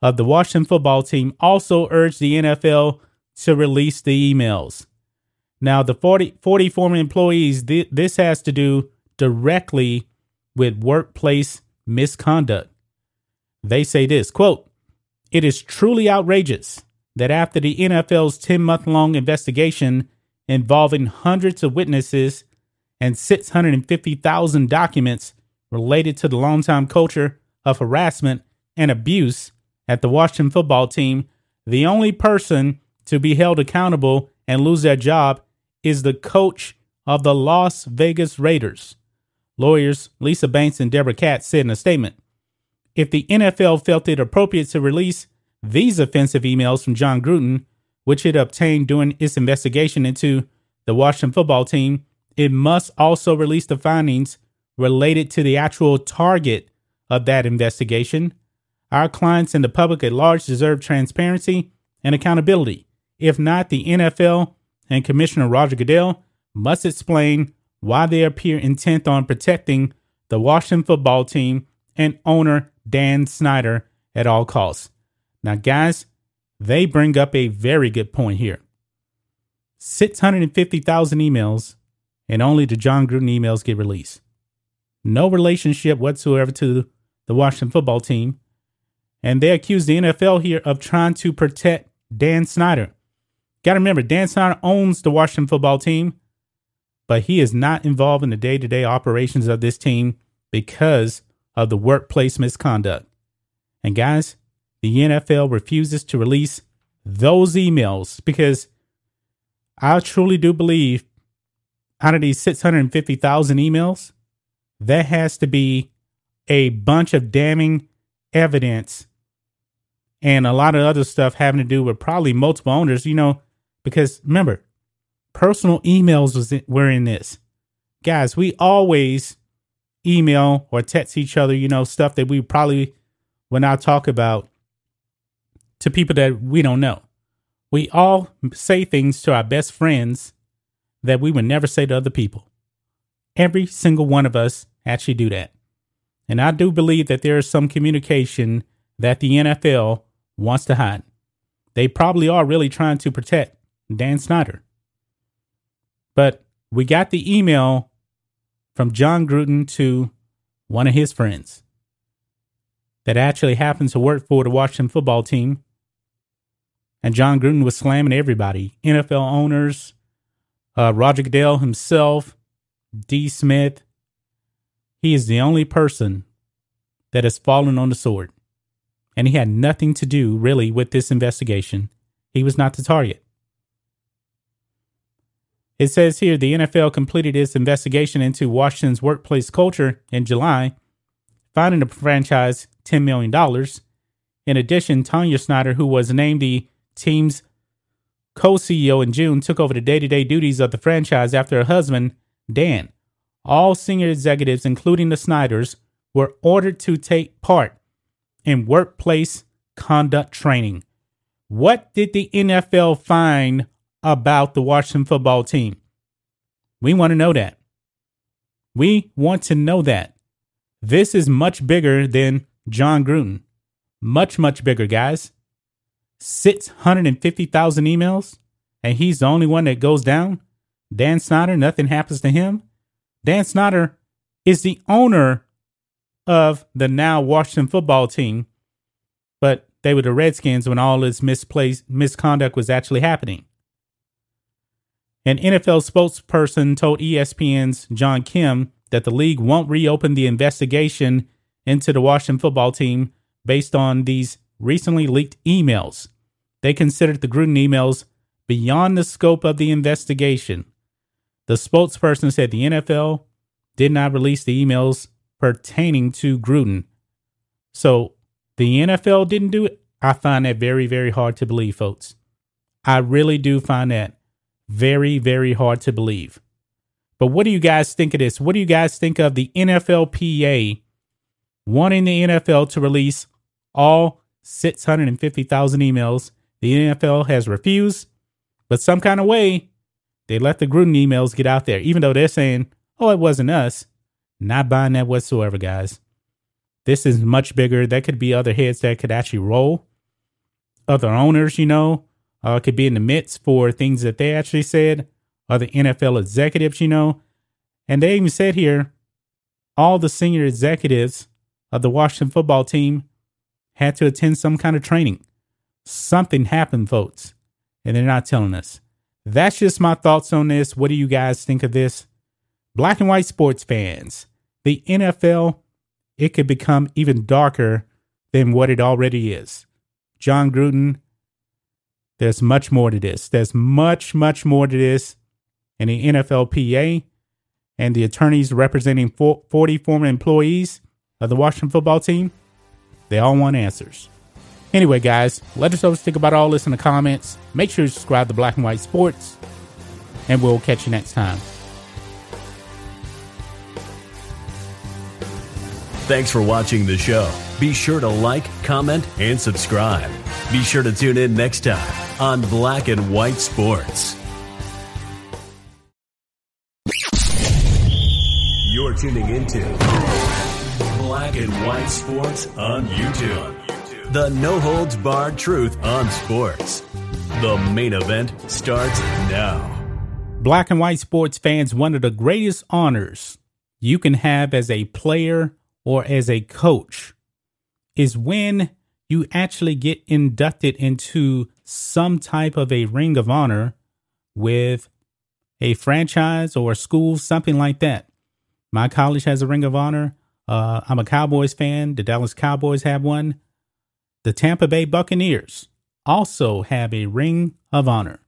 Speaker 2: of the Washington football team also urged the NFL to release the emails. Now, the 40, 40 former employees, th- this has to do directly with workplace misconduct. They say this quote, It is truly outrageous that after the NFL's 10 month long investigation involving hundreds of witnesses and 650,000 documents related to the longtime culture of harassment and abuse at the Washington football team, the only person to be held accountable and lose their job is the coach of the Las Vegas Raiders. Lawyers Lisa Banks and Deborah Katz said in a statement If the NFL felt it appropriate to release these offensive emails from Jon Gruden, which it obtained during its investigation into the Washington football team, it must also release the findings related to the actual target of that investigation. Our clients and the public at large deserve transparency and accountability. If not, the NFL and Commissioner Roger Goodell must explain why they appear intent on protecting the Washington football team and owner Dan Snyder at all costs. Now, guys, they bring up a very good point here 650,000 emails, and only the Jon Gruden emails get released. No relationship whatsoever to the Washington football team. And they accuse the NFL here of trying to protect Dan Snyder. Got to remember, Dan Snyder owns the Washington football team, but he is not involved in the day to day operations of this team because of the workplace misconduct. And guys, the NFL refuses to release those emails because I truly do believe out of these 650,000 emails, there has to be a bunch of damning evidence and a lot of other stuff having to do with probably multiple owners, you know, because remember, personal emails was in, were in this. Guys, we always email or text each other, you know, stuff that we probably would not talk about to people that we don't know. We all say things to our best friends that we would never say to other people. Every single one of us actually do that. And I do believe that there is some communication that the NFL wants to hide. They probably are really trying to protect Dan Snyder. But we got the email from Jon Gruden to one of his friends that actually happens to work for the Washington football team. And Jon Gruden was slamming everybody NFL owners, uh, Roger Goodell himself, D. Smith. He is the only person that has fallen on the sword. And he had nothing to do really with this investigation. He was not the target. It says here the NFL completed its investigation into Washington's workplace culture in July, finding the franchise $10 million. In addition, Tanya Snyder, who was named the team's co CEO in June, took over the day to day duties of the franchise after her husband, Dan. All senior executives, including the Snyders, were ordered to take part in workplace conduct training. What did the NFL find about the Washington football team? We want to know that. We want to know that. This is much bigger than Jon Gruden. Much, much bigger, guys. 650,000 emails, and he's the only one that goes down. Dan Snyder, nothing happens to him. Dan Snyder is the owner of the now Washington football team, but they were the Redskins when all this misplaced misconduct was actually happening. An NFL spokesperson told ESPN's John Keim that the league won't reopen the investigation into the Washington football team based on these recently leaked emails. They considered the Gruden emails beyond the scope of the investigation. The spokesperson said the NFL did not release the emails pertaining to Gruden. So the NFL didn't do it. I find that very, very hard to believe, folks. I really do find that very, very hard to believe. But what do you guys think of this? What do you guys think of the NFLPA wanting the NFL to release all 650,000 emails? The NFL has refused, but some kind of way they let the Gruden emails get out there, even though they're saying, oh, it wasn't us. Not buying that whatsoever, guys. This is much bigger. There could be other heads that could actually roll. Other owners, you know, uh, could be in the midst for things that they actually said. Other NFL executives, you know. And they even said here all the senior executives of the Washington football team had to attend some kind of training. Something happened, folks, and they're not telling us. That's just my thoughts on this. What do you guys think of this? Black and white sports fans, the NFL, it could become even darker than what it already is. Jon Gruden, there's much more to this. There's much, much more to this. And the NFLPA and the attorneys representing 40 former employees of the Washington football team, they all want answers. Anyway, guys, let us know what you think about all this in the comments. Make sure you subscribe to Black and White Sports, and we'll catch you next time.
Speaker 3: Thanks for watching the show. Be sure to like, comment, and subscribe. Be sure to tune in next time on Black and White Sports. You're tuning into Black and White Sports on YouTube. The no holds barred truth on sports. The main event starts now.
Speaker 2: Black and white sports fans, one of the greatest honors you can have as a player or as a coach is when you actually get inducted into some type of a ring of honor with a franchise or a school, something like that. My college has a ring of honor. Uh, I'm a Cowboys fan. The Dallas Cowboys have one. The Tampa Bay Buccaneers also have a ring of honor.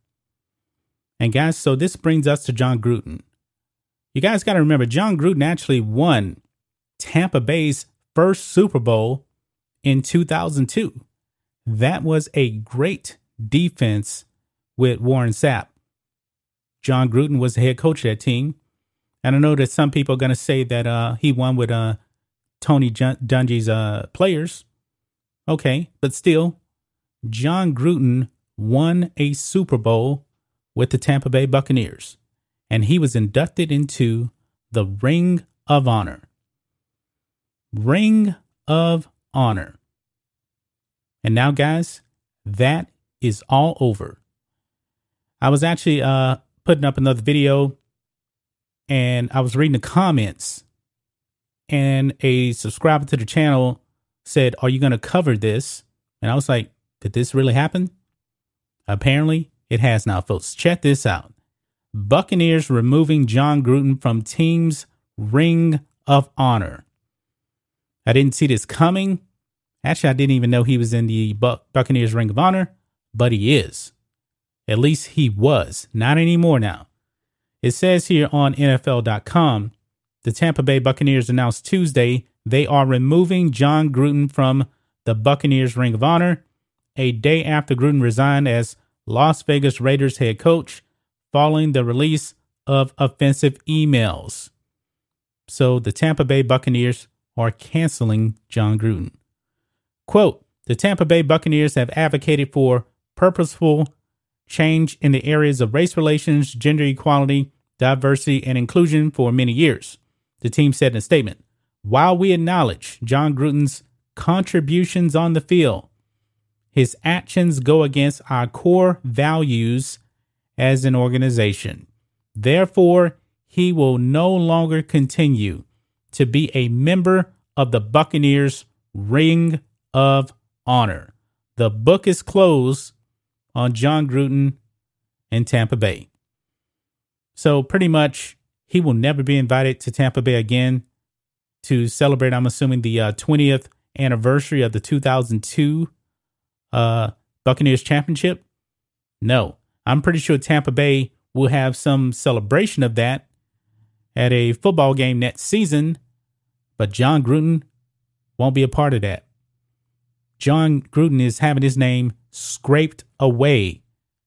Speaker 2: And guys, so this brings us to Jon Gruden. You guys got to remember, Jon Gruden actually won Tampa Bay's first Super Bowl in 2002. That was a great defense with Warren Sapp. Jon Gruden was the head coach of that team. And I know that some people are going to say that uh, he won with uh, Tony Dungy's uh, players. Okay, but still, Jon Gruden won a Super Bowl with the Tampa Bay Buccaneers, and he was inducted into the Ring of Honor. Ring of Honor. And now, guys, that is all over. I was actually uh, putting up another video and I was reading the comments, and a subscriber to the channel said, Are you going to cover this? And I was like, Did this really happen? Apparently, it has now, folks. Check this out Buccaneers removing Jon Gruden from team's Ring of Honor. I didn't see this coming. Actually, I didn't even know he was in the Buccaneers Ring of Honor, but he is. At least he was. Not anymore now. It says here on NFL.com the Tampa Bay Buccaneers announced Tuesday they are removing Jon Gruden from the Buccaneers Ring of Honor a day after Gruden resigned as Las Vegas Raiders head coach following the release of offensive emails. So the Tampa Bay Buccaneers are canceling Jon Gruden. Quote The Tampa Bay Buccaneers have advocated for purposeful change in the areas of race relations, gender equality, diversity, and inclusion for many years. The team said in a statement While we acknowledge Jon Gruden's contributions on the field, his actions go against our core values as an organization. Therefore, he will no longer continue to be a member of the Buccaneers Ring of Honor. The book is closed on Jon Gruden in Tampa Bay. So pretty much he will never be invited to Tampa Bay again to celebrate, I'm assuming, the uh, 20th anniversary of the 2002 uh, Buccaneers championship. No, I'm pretty sure Tampa Bay will have some celebration of that at a football game next season, but Jon Gruden won't be a part of that. Jon Gruden is having his name scraped away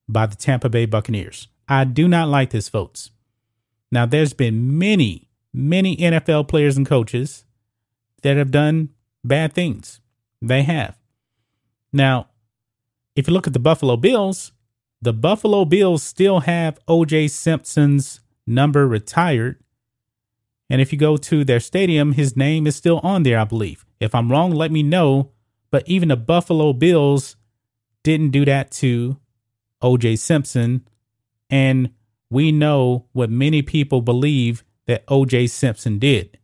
Speaker 2: by the Tampa Bay Buccaneers. I do not like this, folks. Now, there's been many, many NFL players and coaches that have done bad things. They have. Now, if you look at the Buffalo Bills, the Buffalo Bills still have OJ Simpson's number retired. And if you go to their stadium, his name is still on there, I believe. If I'm wrong, let me know. But even the Buffalo Bills didn't do that to OJ Simpson. And we know what many people believe that OJ Simpson did.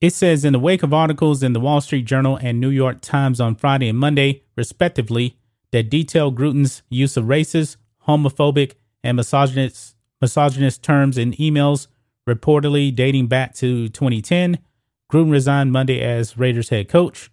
Speaker 2: It says in the wake of articles in the Wall Street Journal and New York Times on Friday and Monday, respectively, that detail Gruden's use of racist, homophobic, and misogynist, misogynist terms in emails reportedly dating back to 2010. Gruden resigned Monday as Raiders head coach.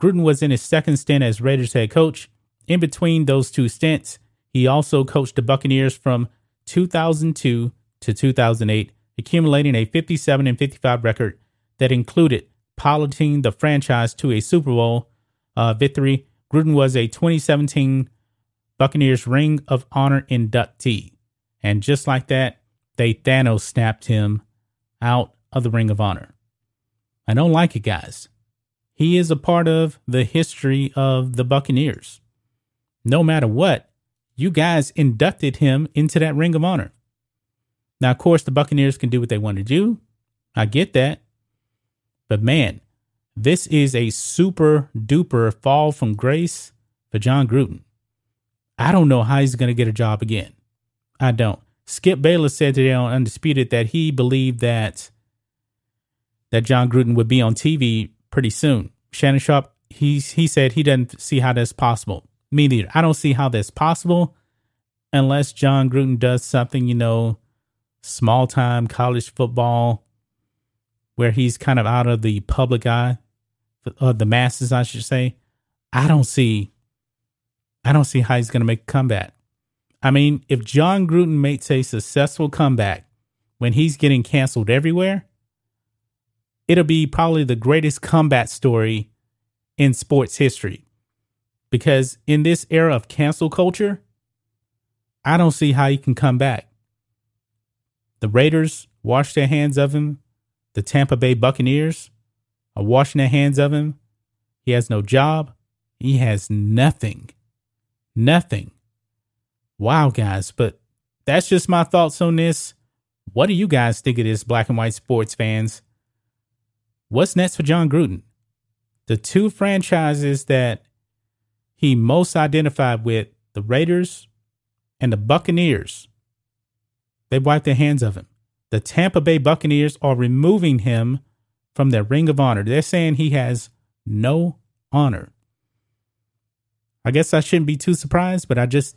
Speaker 2: Gruden was in his second stint as Raiders head coach. In between those two stints, he also coached the Buccaneers from 2002 to 2008, accumulating a 57 and 55 record that included piloting the franchise to a Super Bowl uh, victory Gruden was a 2017 Buccaneers Ring of Honor inductee. And just like that, they Thanos snapped him out of the Ring of Honor. I don't like it, guys. He is a part of the history of the Buccaneers. No matter what, you guys inducted him into that Ring of Honor. Now, of course, the Buccaneers can do what they want to do. I get that. But man, this is a super duper fall from grace for Jon Gruden. I don't know how he's going to get a job again. I don't. Skip Bayless said today on Undisputed that he believed that that Jon Gruden would be on TV pretty soon. Shannon Sharpe, he he said he doesn't see how that's possible. Me neither. I don't see how that's possible unless Jon Gruden does something, you know, small time college football where he's kind of out of the public eye uh, the masses, I should say, I don't see, I don't see how he's going to make a comeback. I mean, if Jon Gruden makes a successful comeback when he's getting canceled everywhere, it'll be probably the greatest comeback story in sports history. Because in this era of cancel culture, I don't see how he can come back. The Raiders washed their hands of him. The Tampa Bay Buccaneers are washing their hands of him. He has no job. He has nothing. Nothing. Wow, guys. But that's just my thoughts on this. What do you guys think of this, black and white sports fans? What's next for Jon Gruden? The two franchises that he most identified with, the Raiders and the Buccaneers, they wiped their hands of him. The Tampa Bay Buccaneers are removing him from their ring of honor. They're saying he has no honor. I guess I shouldn't be too surprised, but I just